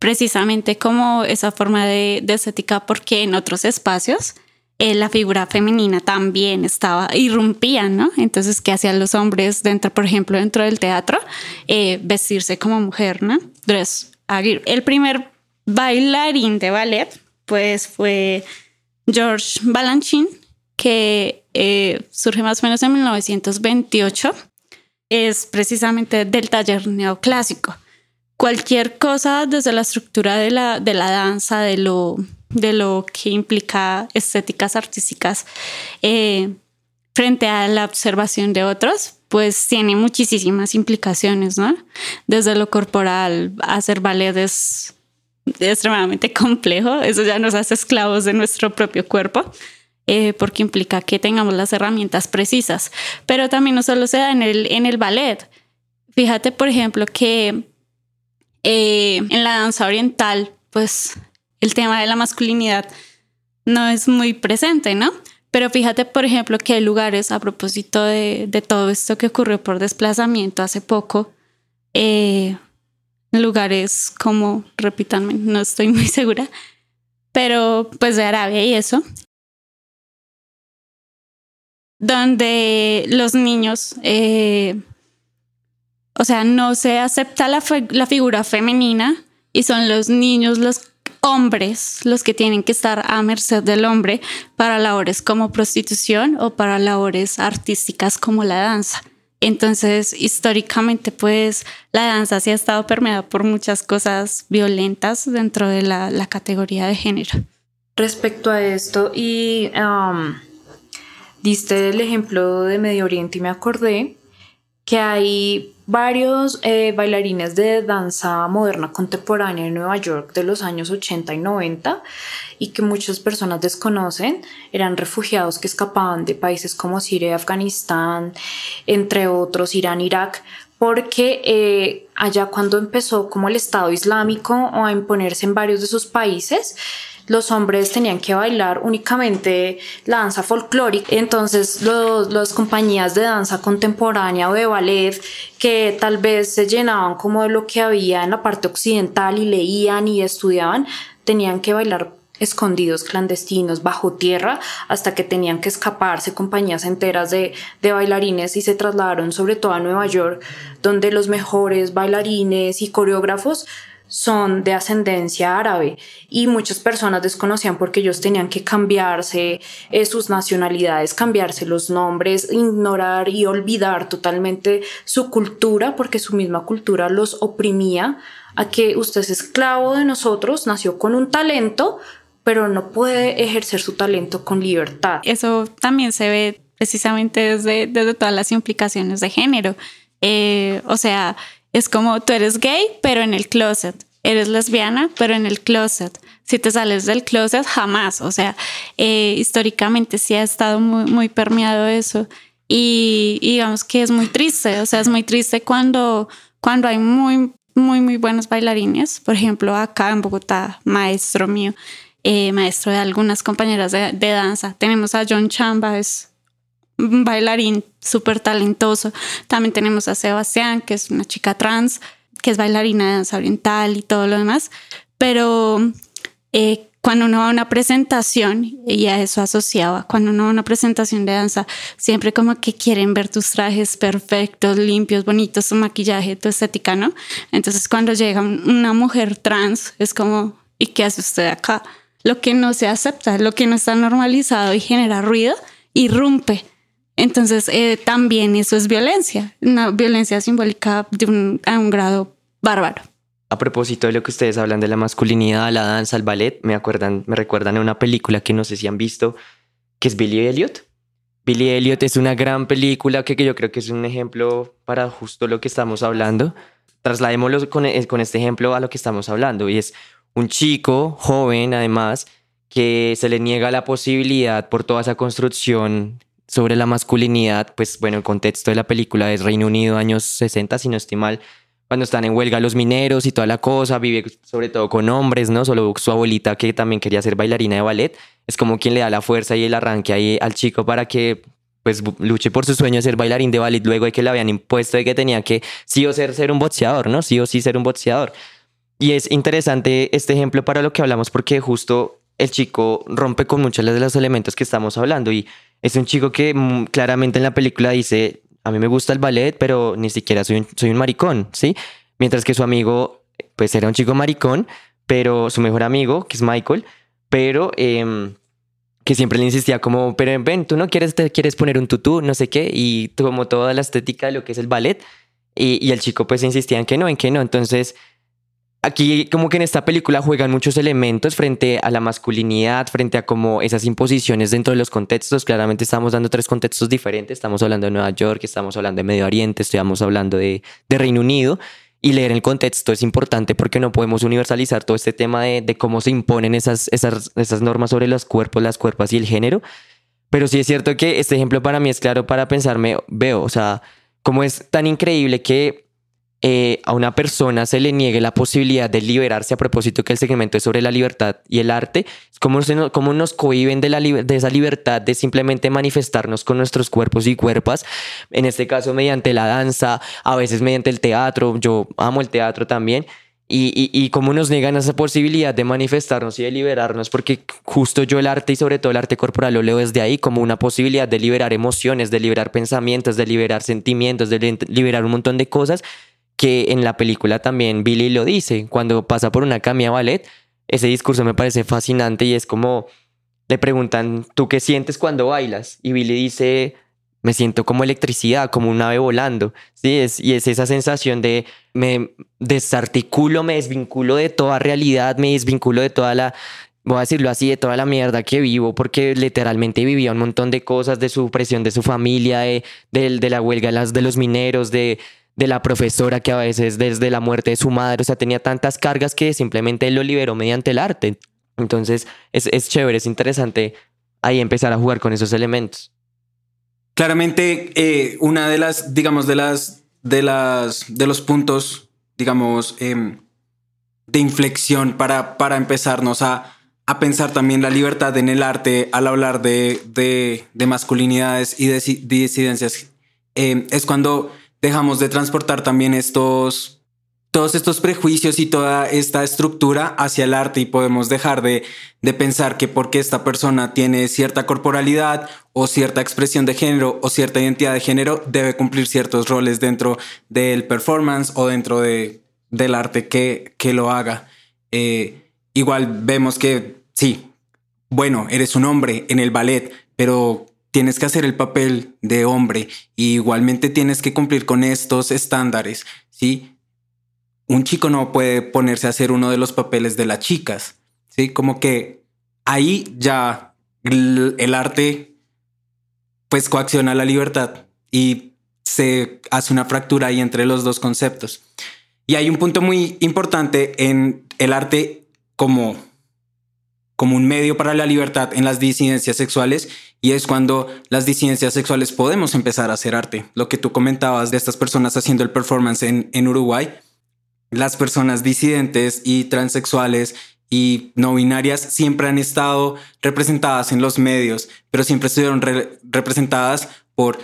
precisamente como esa forma de, estética porque en otros espacios eh, la figura femenina también estaba, irrumpía, ¿no? Entonces, ¿qué hacían los hombres dentro, por ejemplo, dentro del teatro? vestirse como mujer, ¿no? Dress el primer bailarín de ballet, pues fue George Balanchine, que eh, surge más o menos en 1928. Es precisamente del taller neoclásico. Cualquier cosa desde la estructura de la, de la danza, de lo, de lo que implica estéticas artísticas, eh, frente a la observación de otros, pues tiene muchísimas implicaciones, ¿no? Desde lo corporal, hacer ballet es extremadamente [LAUGHS] complejo, eso ya nos hace esclavos de nuestro propio cuerpo. Eh, porque implica que tengamos las herramientas precisas, pero también no solo se da en el, en el ballet. Fíjate, por ejemplo, que eh, en la danza oriental, pues el tema de la masculinidad no es muy presente, ¿no? Pero fíjate, por ejemplo, que hay lugares, a propósito de, todo esto que ocurrió por desplazamiento hace poco, eh, lugares como, repítanme, no estoy muy [LAUGHS] segura, pero pues de Arabia y eso, donde los niños, eh, o sea, no se acepta la, la figura femenina y son los niños los hombres los que tienen que estar a merced del hombre para labores como prostitución o para labores artísticas como la danza. Entonces, históricamente, pues la danza sí ha estado permeada por muchas cosas violentas dentro de la, categoría de género. Respecto a esto, y um, diste el ejemplo de Medio Oriente y me acordé que hay varios eh, bailarines de danza moderna contemporánea en Nueva York de los años 80 y 90 y que muchas personas desconocen, eran refugiados que escapaban de países como Siria Afganistán, entre otros Irán, Irak, porque eh, allá cuando empezó como el Estado Islámico a imponerse en varios de sus países, los hombres tenían que bailar únicamente la danza folclórica. Entonces, las compañías de danza contemporánea o de ballet que tal vez se llenaban como de lo que había en la parte occidental y leían y estudiaban, tenían que bailar escondidos, clandestinos, bajo tierra, hasta que tenían que escaparse compañías enteras de, de bailarines y se trasladaron sobre todo a Nueva York, donde los mejores bailarines y coreógrafos son de ascendencia árabe y muchas personas desconocían porque ellos tenían que cambiarse eh, sus nacionalidades, cambiarse los nombres, ignorar y olvidar totalmente su cultura porque su misma cultura los oprimía a que usted es esclavo de nosotros, nació con un talento, pero no puede ejercer su talento con libertad. Eso también se ve precisamente desde, desde todas las implicaciones de género. Eh, o sea, es como tú eres gay, pero en el closet. Eres lesbiana, pero en el closet. Si te sales del closet, jamás. O sea, eh, históricamente sí ha estado muy, muy permeado eso. Y, digamos que es muy triste. O sea, es muy triste cuando, cuando hay muy, muy, muy buenos bailarines. Por ejemplo, acá en Bogotá, maestro mío, eh, maestro de algunas compañeras de, de danza. Tenemos a John Chamba, bailarín súper talentoso. También tenemos a Sebastián, que es una chica trans, que es bailarina de danza oriental y todo lo demás. Pero eh, cuando uno va a una presentación, y a eso asociaba, cuando uno va a una presentación de danza, siempre como que quieren ver tus trajes perfectos, limpios, bonitos, tu maquillaje, tu estética, ¿no? Entonces cuando llega una mujer trans, es como, ¿y qué hace usted acá? Lo que no se acepta, lo que no está normalizado y genera ruido, irrumpe entonces, eh, también eso es violencia, una violencia simbólica a un grado bárbaro. A propósito de lo que ustedes hablan de la masculinidad, la danza, el ballet, me acuerdan, me recuerdan a una película que no sé si han visto, que es Billy Elliot. Billy Elliot es una gran película que, que yo creo que es un ejemplo para justo lo que estamos hablando. Trasladémoslo con, eh, con este ejemplo a lo que estamos hablando. Y es un chico joven, además, que se le niega la posibilidad por toda esa construcción sobre la masculinidad, pues bueno, el contexto de la película es Reino Unido, años 60, si no estoy mal, cuando están en huelga los mineros y toda la cosa, vive sobre todo con hombres, ¿no? Solo su abuelita que también quería ser bailarina de ballet, es como quien le da la fuerza y el arranque ahí al chico para que pues luche por su sueño de ser bailarín de ballet luego de que le habían impuesto de que tenía que sí o ser, ser un boxeador, ¿no? Sí o sí ser un boxeador. Y es interesante este ejemplo para lo que hablamos porque justo el chico rompe con muchos de los elementos que estamos hablando y es un chico que mm, claramente en la película dice, a mí me gusta el ballet, pero ni siquiera soy un, soy un maricón, ¿sí? Mientras que su amigo, pues era un chico maricón, pero su mejor amigo, que es Michael, pero em, que siempre le insistía como, pero ven, tú no quieres, te quieres poner un tutú, no sé qué, y como toda la estética de lo que es el ballet, y, y el chico pues insistía en que no, en que no, entonces Aquí como que en esta película juegan muchos elementos frente a la masculinidad, frente a como esas imposiciones dentro de los contextos. Claramente estamos dando tres contextos diferentes. Estamos hablando de Nueva York, estamos hablando de Medio Oriente, estamos hablando de, Reino Unido. Y leer el contexto es importante porque no podemos universalizar todo este tema de, de cómo se imponen esas, esas, esas normas sobre los cuerpos, las cuerpas y el género. Pero sí es cierto que este ejemplo para mí es claro para pensarme, veo, o sea, cómo es tan increíble que eh, a una persona se le niegue la posibilidad de liberarse a propósito que el segmento es sobre la libertad y el arte, cómo, cómo nos cohiben de, la, de esa libertad de simplemente manifestarnos con nuestros cuerpos y cuerpas, en este caso mediante la danza, a veces mediante el teatro, yo amo el teatro también, y, y, y, cómo nos niegan esa posibilidad de manifestarnos y de liberarnos, porque justo yo el arte y sobre todo el arte corporal lo leo desde ahí como una posibilidad de liberar emociones, de liberar pensamientos, de liberar sentimientos, de liberar un montón de cosas que en la película también Billy lo dice, cuando pasa por una camilla ballet, ese discurso me parece fascinante y es como le preguntan, ¿tú qué sientes cuando bailas? Y Billy dice, me siento como electricidad, como un ave volando, ¿sí? Es, y es esa sensación de me desarticulo, me desvinculo de toda realidad, me desvinculo de toda la, voy a decirlo así, de toda la mierda que vivo, porque literalmente vivía un montón de cosas, de su presión de su familia, de, de la huelga de los mineros, de, de la profesora que a veces desde la muerte de su madre, o sea, tenía tantas cargas que simplemente él lo liberó mediante el arte. Entonces es, es chévere, es interesante ahí empezar a jugar con esos elementos. Claramente, eh, una de las, digamos, de las, de las, de los puntos, digamos, em, de inflexión para, para empezarnos a, a, pensar también la libertad en el arte al hablar de, de, de masculinidades y de, disidencias, em, es cuando dejamos de transportar también estos, todos estos prejuicios y toda esta estructura hacia el arte y podemos dejar de, de, pensar que porque esta persona tiene cierta corporalidad o cierta expresión de género o cierta identidad de género debe cumplir ciertos roles dentro del performance o dentro de, del arte que, que lo haga. Eh, igual vemos que sí, bueno, eres un hombre en el ballet, pero tienes que hacer el papel de hombre y igualmente tienes que cumplir con estos estándares, ¿sí? un chico no puede ponerse a hacer uno de los papeles de las chicas, ¿sí? Como que ahí ya el, arte pues coacciona la libertad y se hace una fractura ahí entre los dos conceptos. Y hay un punto muy importante en el arte como, como un medio para la libertad en las disidencias sexuales y es cuando las disidencias sexuales podemos empezar a hacer arte. Lo que tú comentabas de estas personas haciendo el performance en, en Uruguay, las personas disidentes y transexuales y no binarias siempre han estado representadas en los medios, pero siempre estuvieron representadas por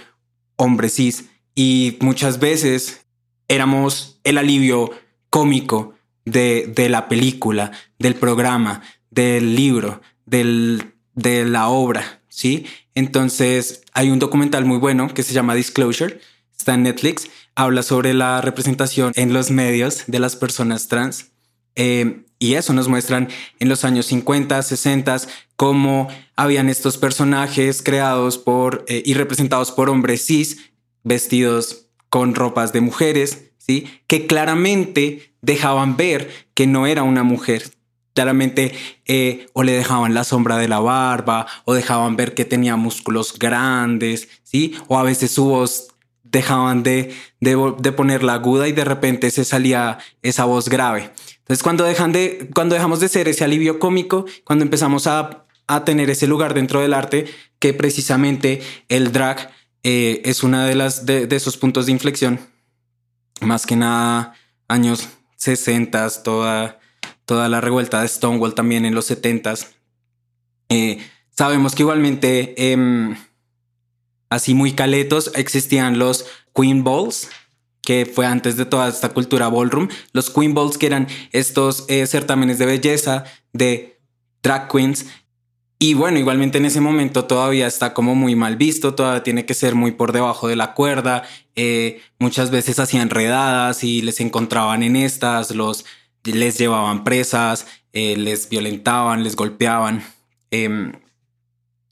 hombres cis y muchas veces éramos el alivio cómico de, de la película, del programa, del libro, del, de la obra, ¿sí? Entonces hay un documental muy bueno que se llama Disclosure, está en Netflix, habla sobre la representación en los medios de las personas trans. Eh, y eso nos muestran en los años 50, 60, cómo habían estos personajes creados por eh, y representados por hombres cis, vestidos con ropas de mujeres, ¿sí? que claramente dejaban ver que no era una mujer. Claramente eh, o le dejaban la sombra de la barba o dejaban ver que tenía músculos grandes, ¿sí? O a veces su voz dejaban de, de, poner la aguda y de repente se salía esa voz grave. Entonces cuando, dejan de, cuando dejamos de ser ese alivio cómico, cuando empezamos a, a tener ese lugar dentro del arte, que precisamente el drag eh, es uno de, las, de, esos puntos de inflexión, más que nada años 60, toda, toda la revuelta de Stonewall también en los 70. Eh, sabemos que igualmente... Em, así muy caletos, existían los Queen Balls, que fue antes de toda esta cultura ballroom. Los Queen Balls, que eran estos eh, certámenes de belleza de drag queens. Y bueno, igualmente en ese momento todavía está como muy mal visto, todavía tiene que ser muy por debajo de la cuerda. Eh, muchas veces hacían redadas y les encontraban en estas, los les llevaban presas, eh, les violentaban, les golpeaban. Em,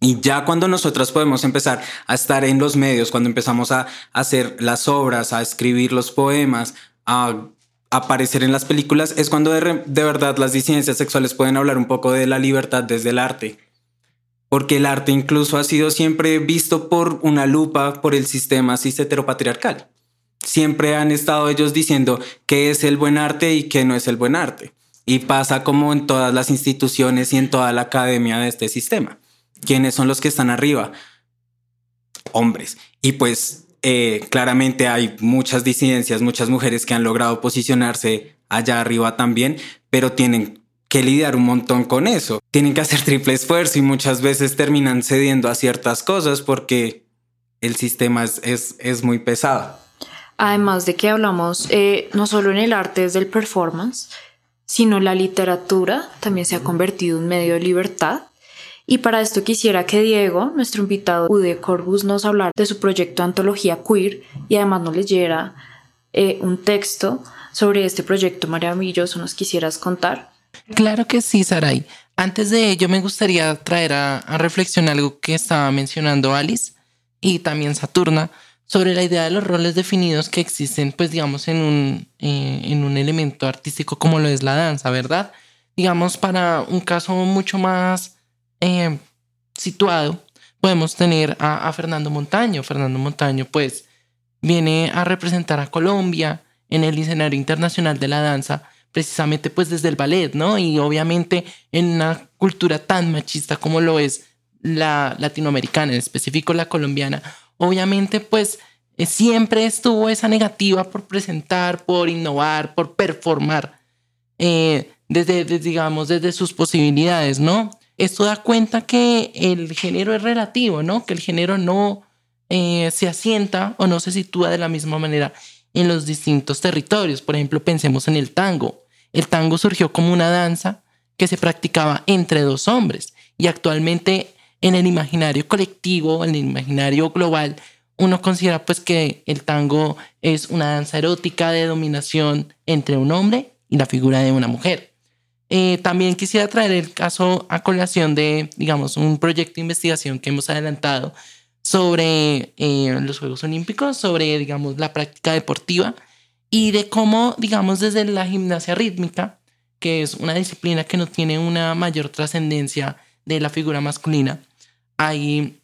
y ya cuando nosotros podemos empezar a estar en los medios, cuando empezamos a hacer las obras, a escribir los poemas, a aparecer en las películas, es cuando de, verdad las disidencias sexuales pueden hablar un poco de la libertad desde el arte. Porque el arte incluso ha sido siempre visto por una lupa por el sistema cis heteropatriarcal. Siempre han estado ellos diciendo qué es el buen arte y qué no es el buen arte. Y pasa como en todas las instituciones y en toda la academia de este sistema. ¿Quiénes son los que están arriba? Hombres. Y pues eh, claramente hay muchas disidencias, muchas mujeres que han logrado posicionarse allá arriba también, pero tienen que lidiar un montón con eso. Tienen que hacer [LAUGHS] triple esfuerzo y muchas veces terminan cediendo a ciertas cosas porque el sistema es, es, muy pesado. Además de que hablamos eh, no solo en el arte desde el performance, sino la literatura también se ha convertido en medio de libertad y para esto quisiera que Diego, nuestro invitado Ude Corbus, nos hablara de su proyecto Antología Queer y además nos leyera eh, un texto sobre este proyecto maravilloso. ¿Nos quisieras contar? Claro que sí, Saray. Antes de ello, me gustaría traer a, reflexión algo que estaba mencionando Alice y también Saturna sobre la idea de los roles definidos que existen, pues digamos, en un, eh, en un elemento artístico como lo es la danza, ¿verdad? Digamos, para un caso mucho más eh, situado, podemos tener a, Fernando Montaño. Fernando Montaño, pues, viene a representar a Colombia en el escenario internacional de la danza, precisamente pues desde el ballet, ¿no? Y obviamente en una cultura tan machista como lo es la latinoamericana, en específico la colombiana, obviamente pues eh, siempre estuvo esa negativa por presentar, por innovar, por performar, eh, desde, digamos, desde sus posibilidades, ¿no? esto da cuenta que el género es relativo, ¿no? Que el género no eh, se asienta o no se sitúa de la misma manera. en los distintos territorios. Por ejemplo, pensemos en el tango. El tango surgió como una danza que se practicaba entre dos hombres y actualmente en el imaginario colectivo, en el imaginario global, uno considera pues que el tango es una danza erótica de dominación entre un hombre y la figura de una mujer. Eh, también quisiera traer el caso a colación de, digamos, un proyecto de investigación que hemos adelantado sobre eh, los Juegos Olímpicos, sobre, digamos, la práctica deportiva y de cómo, digamos, desde la gimnasia rítmica, que es una disciplina que no tiene una mayor trascendencia de la figura masculina, hay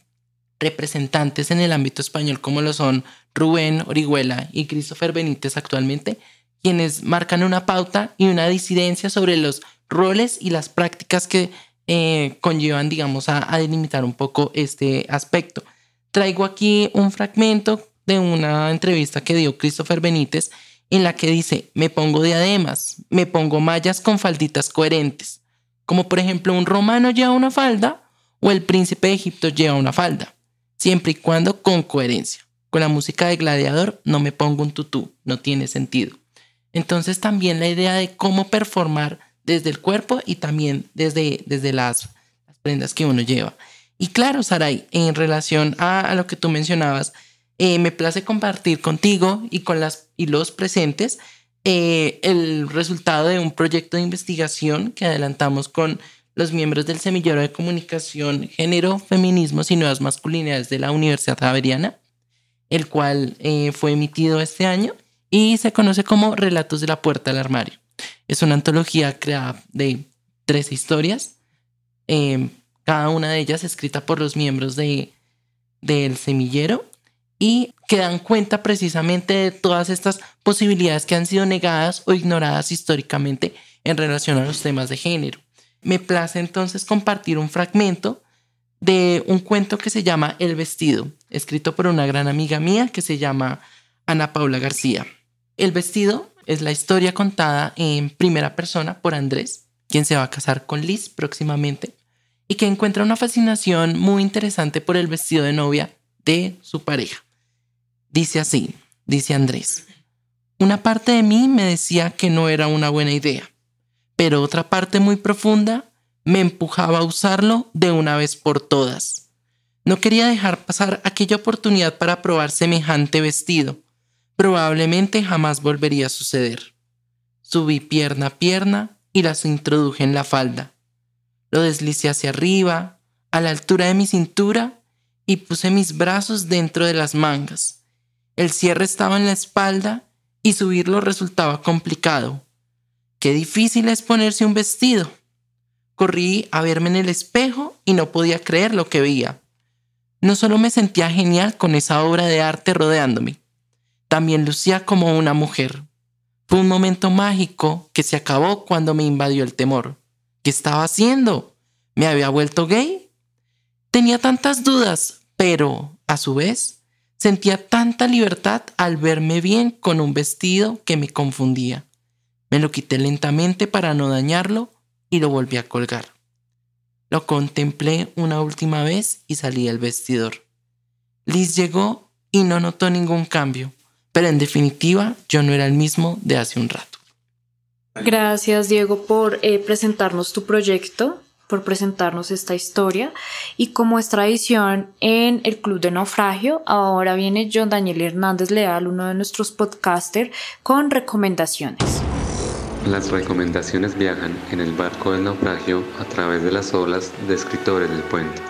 representantes en el ámbito español como lo son Rubén Orihuela y Christopher Benítez actualmente, quienes marcan una pauta y una disidencia sobre los roles y las prácticas que eh, conllevan, digamos, a, a delimitar un poco este aspecto. Traigo aquí un fragmento de una entrevista que dio Christopher Benítez en la que dice, me pongo diademas, me pongo mallas con falditas coherentes, como por ejemplo un romano lleva una falda o el príncipe de Egipto lleva una falda, siempre y cuando con coherencia. Con la música de gladiador no me pongo un tutú, no tiene sentido. Entonces también la idea de cómo performar desde el cuerpo y también desde, desde las, prendas que uno lleva. Y claro, Saray, en relación a, lo que tú mencionabas, eh, me place compartir contigo y con las y los presentes eh, el resultado de un proyecto de investigación que adelantamos con los miembros del Semillero de Comunicación, Género, Feminismos y Nuevas Masculinidades de la Universidad Javeriana, el cual eh, fue emitido este año y se conoce como Relatos de la Puerta al Armario. Es una antología creada de tres historias, em, cada una de ellas escrita por los miembros de, del semillero y que dan cuenta precisamente de todas estas posibilidades que han sido negadas o ignoradas históricamente en relación a los temas de género. Me place entonces compartir un fragmento de un cuento que se llama El vestido, escrito por una gran amiga mía que se llama Ana Paula García. El vestido es la historia contada en primera persona por Andrés, quien se va a casar con Liz próximamente, y que encuentra una fascinación muy interesante por el vestido de novia de su pareja. Dice así, dice Andrés, una parte de mí me decía que no era una buena idea, pero otra parte muy profunda me empujaba a usarlo de una vez por todas. No quería dejar pasar aquella oportunidad para probar semejante vestido, probablemente jamás volvería a suceder. Subí pierna a pierna y las introduje en la falda. Lo deslicé hacia arriba, a la altura de mi cintura, y puse mis brazos dentro de las mangas. El cierre estaba en la espalda y subirlo resultaba complicado. Qué difícil es ponerse un vestido. Corrí a verme en el espejo y no podía creer lo que veía. No solo me sentía genial con esa obra de arte rodeándome, también lucía como una mujer. Fue un momento mágico que se acabó cuando me invadió el temor. ¿Qué estaba haciendo? ¿Me había vuelto gay? Tenía tantas dudas, pero, a su vez, sentía tanta libertad al verme bien con un vestido que me confundía. Me lo quité lentamente para no dañarlo y lo volví a colgar. Lo contemplé una última vez y salí del vestidor. Liz llegó y no notó ningún cambio. Pero en definitiva, yo no era el mismo de hace un rato. Gracias, Diego, por eh, presentarnos tu proyecto, por presentarnos esta historia. Y como es tradición en el Club de Naufragio, ahora viene John Daniel Hernández Leal, uno de nuestros podcasters, con recomendaciones. Las recomendaciones viajan en el barco del naufragio a través de las olas de escritores del puente.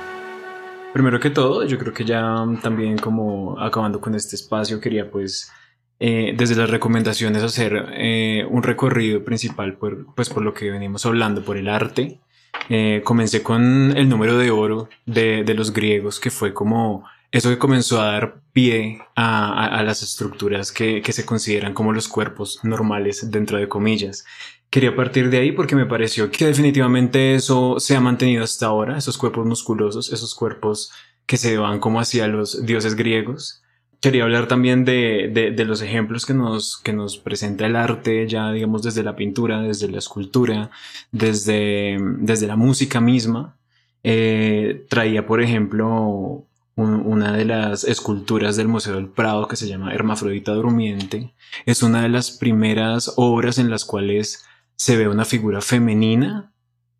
Primero que todo, yo creo que ya también como acabando con este espacio, quería pues eh, desde las recomendaciones hacer eh, un recorrido principal por, pues por lo que venimos hablando, por el arte. Eh, comencé con el número de oro de, de, los griegos, que fue como eso que comenzó a dar pie a, a, las estructuras que, que se consideran como los cuerpos normales dentro de comillas. Quería partir de ahí porque me pareció que definitivamente eso se ha mantenido hasta ahora, esos cuerpos musculosos, esos cuerpos que se van como hacia los dioses griegos. Quería hablar también de, de, de, los ejemplos que nos, que nos presenta el arte, ya digamos desde la pintura, desde la escultura, desde, desde la música misma. Eh, traía, por ejemplo, una de las esculturas del Museo del Prado que se llama Hermafrodita Durmiente. Es una de las primeras obras en las cuales se ve una figura femenina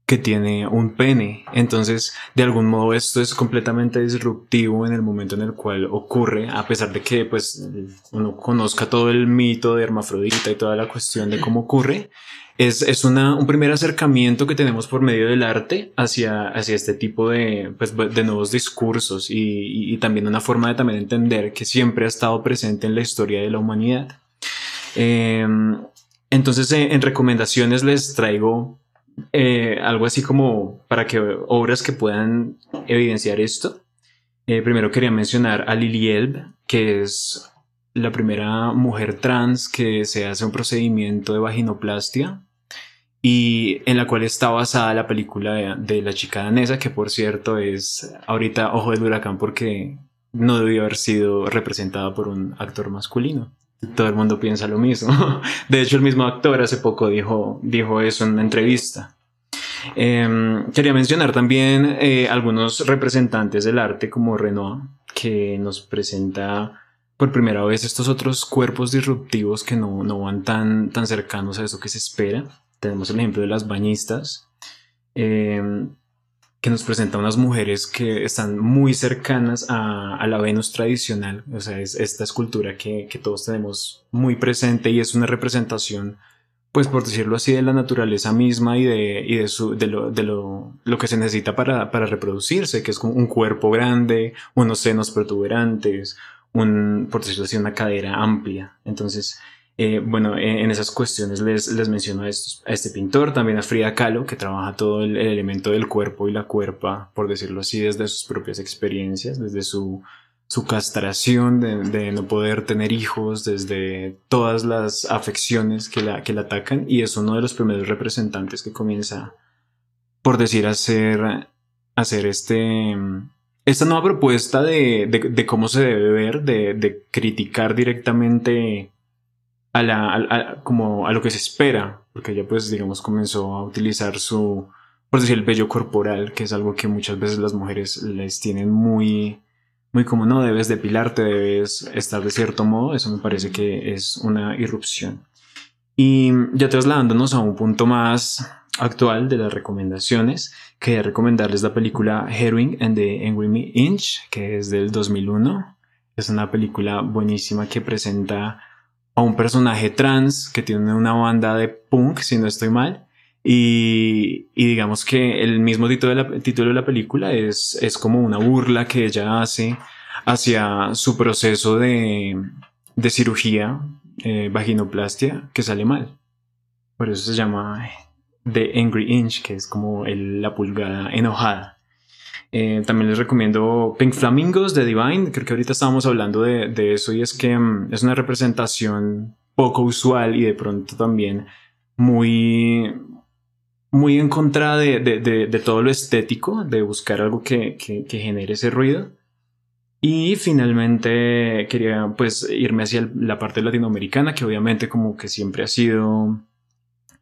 que tiene un pene. Entonces, de algún modo esto es completamente disruptivo en el momento en el cual ocurre, a pesar de que pues uno conozca todo el mito de hermafrodita y toda la cuestión de cómo ocurre. Es, es una, un primer acercamiento que tenemos por medio del arte hacia, hacia este tipo de, pues, de nuevos discursos y, y, también una forma de también entender que siempre ha estado presente en la historia de la humanidad. Em, entonces, en recomendaciones les traigo eh, algo así como para que obras que puedan evidenciar esto. Eh, primero quería mencionar a Lily Elb, que es la primera mujer trans que se hace un procedimiento de vaginoplastia y en la cual está basada la película de, la chica danesa, que por cierto es ahorita ojo del huracán porque no debió haber sido representada por un actor masculino. Todo el mundo piensa lo mismo. [LAUGHS] De hecho, el mismo actor hace poco dijo, dijo eso en una entrevista. Em, quería mencionar también eh, algunos representantes del arte como Renoir, que nos presenta por primera vez estos otros cuerpos disruptivos que no, no van tan, tan cercanos a eso que se espera. Tenemos el ejemplo de las bañistas, em, que nos presenta unas mujeres que están muy cercanas a, la Venus tradicional, o sea, es esta escultura que, que, todos tenemos muy presente y es una representación, pues por decirlo así, de la naturaleza misma y de, y de, su, de, lo, de lo, lo, que se necesita para, para reproducirse, que es un cuerpo grande, unos senos protuberantes, un, por decirlo así, una cadera amplia. Entonces, eh, bueno, en esas cuestiones les, les menciono a, este pintor, también a Frida Kahlo, que trabaja todo el, elemento del cuerpo y la cuerpa, por decirlo así, desde sus propias experiencias, desde su, su castración de, no poder tener hijos, desde todas las afecciones que la, que la atacan, y es uno de los primeros representantes que comienza, por decir, a hacer, hacer este, esta nueva propuesta de, de, cómo se debe ver, de, de criticar directamente a, la, como a lo que se espera, porque ella pues digamos comenzó a utilizar su, por decir, el vello corporal, que es algo que muchas veces las mujeres les tienen muy, muy como no debes depilarte, debes estar de cierto modo, eso me parece que es una irrupción. Y ya trasladándonos a un punto más actual de las recomendaciones, quería recomendarles la película Heroin and the Angry Inch, que es del 2001. Es una película buenísima que presenta a un personaje trans que tiene una banda de punk, si no estoy mal. Y, digamos que el mismo título de la, título de la película es, es como una burla que ella hace hacia su proceso de, de cirugía, eh, vaginoplastia, que sale mal. Por eso se llama The Angry Inch, que es como la pulgada enojada. Eh, también les recomiendo Pink Flamingos de Divine. Creo que ahorita estábamos hablando de, de eso y es que mm, es una representación poco usual y de pronto también muy, muy en contra de, de, de, todo lo estético, de buscar algo que, que, que, genere ese ruido. Y finalmente quería pues irme hacia la parte latinoamericana, que obviamente como que siempre ha sido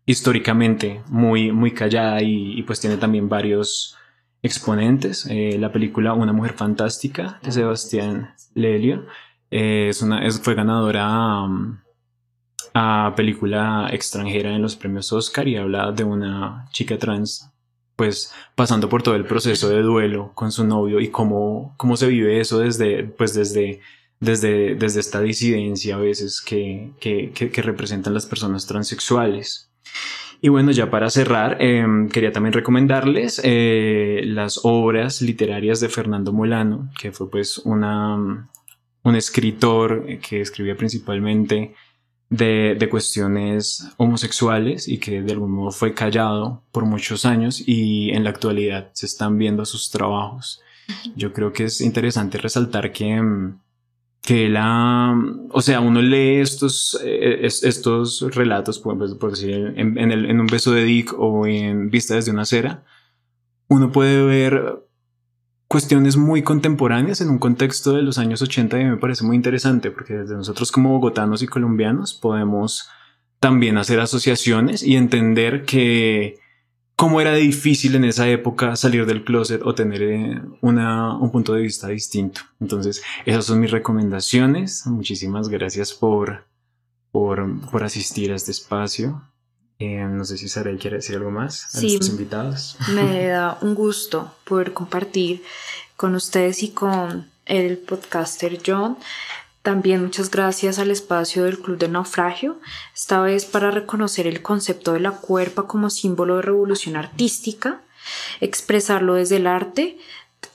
históricamente muy, muy callada y, y pues tiene también varios exponentes. Eh, la película Una mujer fantástica de Sebastián Lelio eh, es una, fue ganadora um, a película extranjera en los premios Oscar y habla de una chica trans pues pasando por todo el proceso de duelo con su novio y cómo, cómo se vive eso desde, pues desde, desde, desde esta disidencia a veces que, que, que representan las personas transexuales. Y bueno, ya para cerrar, em, quería también recomendarles eh, las obras literarias de Fernando Molano, que fue pues una, un escritor que escribía principalmente de, de, cuestiones homosexuales y que de algún modo fue callado por muchos años y en la actualidad se están viendo sus trabajos. Yo creo que es interesante resaltar que em, que la, o sea, uno lee estos, eh, estos relatos, por, por decir, en, el, en, un beso de Dick o en Vista desde una cera, uno puede ver cuestiones muy contemporáneas en un contexto de los años 80 y me parece muy interesante porque desde nosotros como bogotanos y colombianos podemos también hacer asociaciones y entender que cómo era difícil en esa época salir del closet o tener eh, una, un punto de vista distinto. Entonces, esas son mis recomendaciones. Muchísimas gracias por, por, por asistir a este espacio. Eh, no sé si Sara quiere decir algo más a Sí. nuestros invitados. Me [LAUGHS] da un gusto poder compartir con ustedes y con el podcaster John. También muchas gracias al espacio del Club del Naufragio, esta vez para reconocer el concepto de la cuerpa como símbolo de revolución artística, expresarlo desde el arte,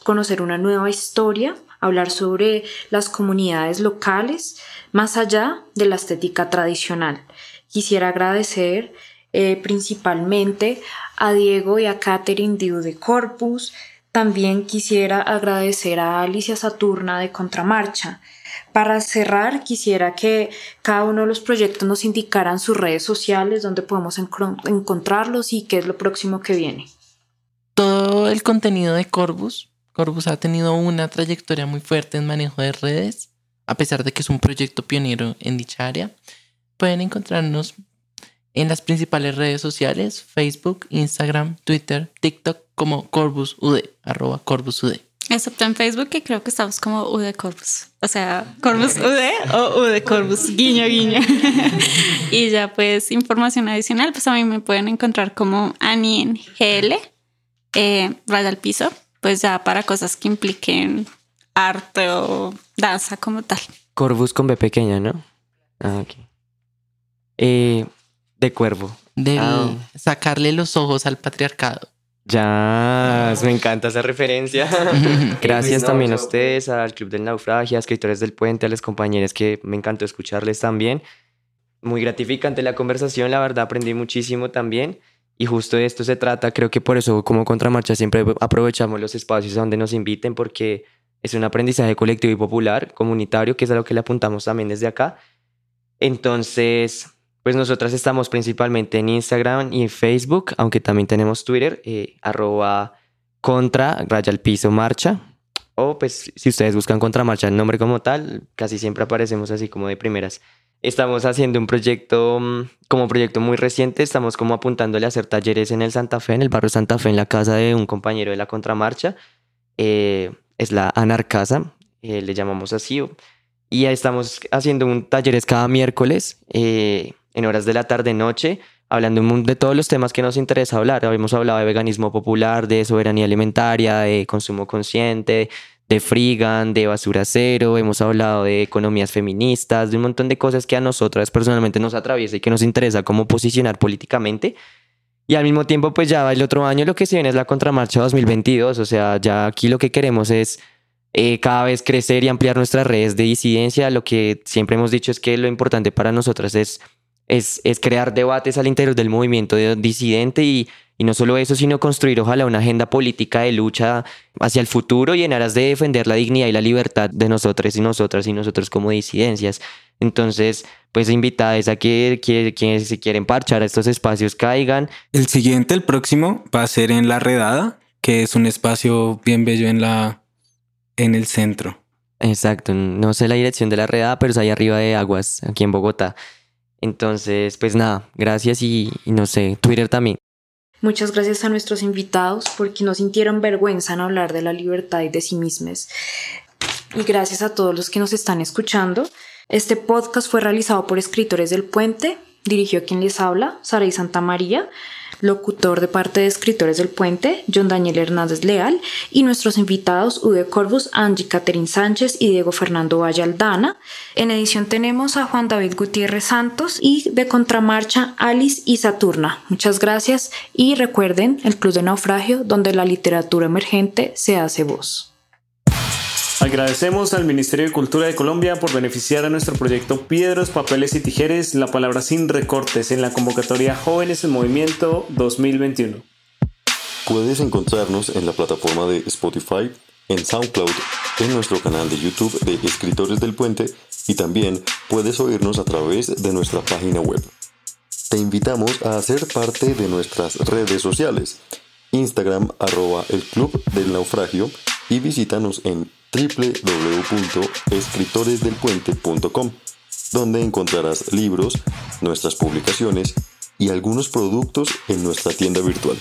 conocer una nueva historia, hablar sobre las comunidades locales, más allá de la estética tradicional. Quisiera agradecer eh, principalmente a Diego y a Catherine Diu de Corpus. También quisiera agradecer a Alicia Saturna de Contramarcha. Para cerrar, quisiera que cada uno de los proyectos nos indicaran sus redes sociales, donde podemos encontrarlos y qué es lo próximo que viene. todo el contenido de Corbus. Corbus ha tenido una trayectoria muy fuerte en manejo de redes, a pesar de que es un proyecto pionero en dicha área. Pueden encontrarnos en las principales redes sociales, Facebook, Instagram, Twitter, TikTok como Corbus. Excepto en Facebook, que creo que estamos como U de Corpus. O sea, Corpus UD o U de Corpus, guiño, guiño. [LAUGHS] y ya pues información adicional, pues a mí me pueden encontrar como Ani en GL, eh, raya al piso, pues ya para cosas que impliquen arte o danza como tal. Corvus con B pequeña, ¿no? Ah, ok. Eh, de cuervo. De Ah. sacarle los ojos al patriarcado. Ya, me encanta esa referencia. [LAUGHS] Gracias también a ustedes, al Club del Naufragio, a Escritores del Puente, a los compañeros que me encantó escucharles también. Muy gratificante la conversación, la verdad aprendí muchísimo también. Y justo de esto se trata, creo que por eso como Contramarcha siempre aprovechamos los espacios donde nos inviten porque es un aprendizaje colectivo y popular, comunitario, que es a lo que le apuntamos también desde acá. Entonces, pues nosotras estamos principalmente en Instagram y en Facebook, aunque también tenemos Twitter, eh, arroba contra raya piso marcha. O pues si ustedes buscan contra marcha el nombre como tal, casi siempre aparecemos así como de primeras. Estamos haciendo un proyecto, mm, como proyecto muy reciente, estamos como apuntándole a hacer talleres en el Santa Fe, en el barrio Santa Fe, en la casa de un compañero de la contramarcha. Eh, es la Anarcasa, eh, le llamamos así. Y ahí estamos haciendo un talleres cada miércoles eh, en horas de la tarde-noche, hablando de todos los temas que nos interesa hablar. Habíamos hablado de veganismo popular, de soberanía alimentaria, de consumo consciente, de frigan, de basura cero, hemos hablado de economías feministas, de un montón de cosas que a nosotras personalmente nos atraviesa y que nos interesa cómo posicionar políticamente. Y al mismo tiempo, pues ya el otro año lo que se viene es la contramarcha 2022, o sea, ya aquí lo que queremos es eh, cada vez crecer y ampliar nuestras redes de disidencia. Lo que siempre hemos dicho es que lo importante para nosotras es, es, es crear debates al interior del movimiento de- disidente y, y no solo eso, sino construir ojalá una agenda política de lucha hacia el futuro y en aras de defender la dignidad y la libertad de nosotros y nosotras y nosotros como disidencias. Entonces, pues invitadas a que, que quienes se quieren parchar a estos espacios caigan. El siguiente, el próximo, va a ser en La Redada, que es un espacio bien bello en la en el centro. Exacto, no sé la dirección de la redada, pero es ahí arriba de Aguas, aquí en Bogotá. Entonces, pues nada, gracias y, no sé, Twitter también. Muchas gracias a nuestros invitados porque no sintieron vergüenza en hablar de la libertad y de sí mismos. Y gracias a todos los que nos están escuchando. Este podcast fue realizado por Escritores del Puente, dirigió quien les habla, Saray Santa María, locutor de parte de Escritores del Puente, John Daniel Hernández Leal, y nuestros invitados Ude Corvus, Angie Catherine Sánchez y Diego Fernando Valle Aldana. En edición tenemos a Juan David Gutiérrez Santos y de contramarcha Alice y Saturna. Muchas gracias y recuerden el Club de Naufragio donde la literatura emergente se hace voz. Agradecemos al Ministerio de Cultura de Colombia por beneficiar a nuestro proyecto Piedras, Papeles y Tijeres, la palabra sin recortes en la convocatoria Jóvenes en Movimiento 2021. Puedes encontrarnos en la plataforma de Spotify, en SoundCloud, en nuestro canal de YouTube de Escritores del Puente y también puedes oírnos a través de nuestra página web. Te invitamos a ser parte de nuestras redes sociales, Instagram arroba el Club del Naufragio y visítanos en www.escritoresdelpuente.com, donde encontrarás libros, nuestras publicaciones y algunos productos en nuestra tienda virtual.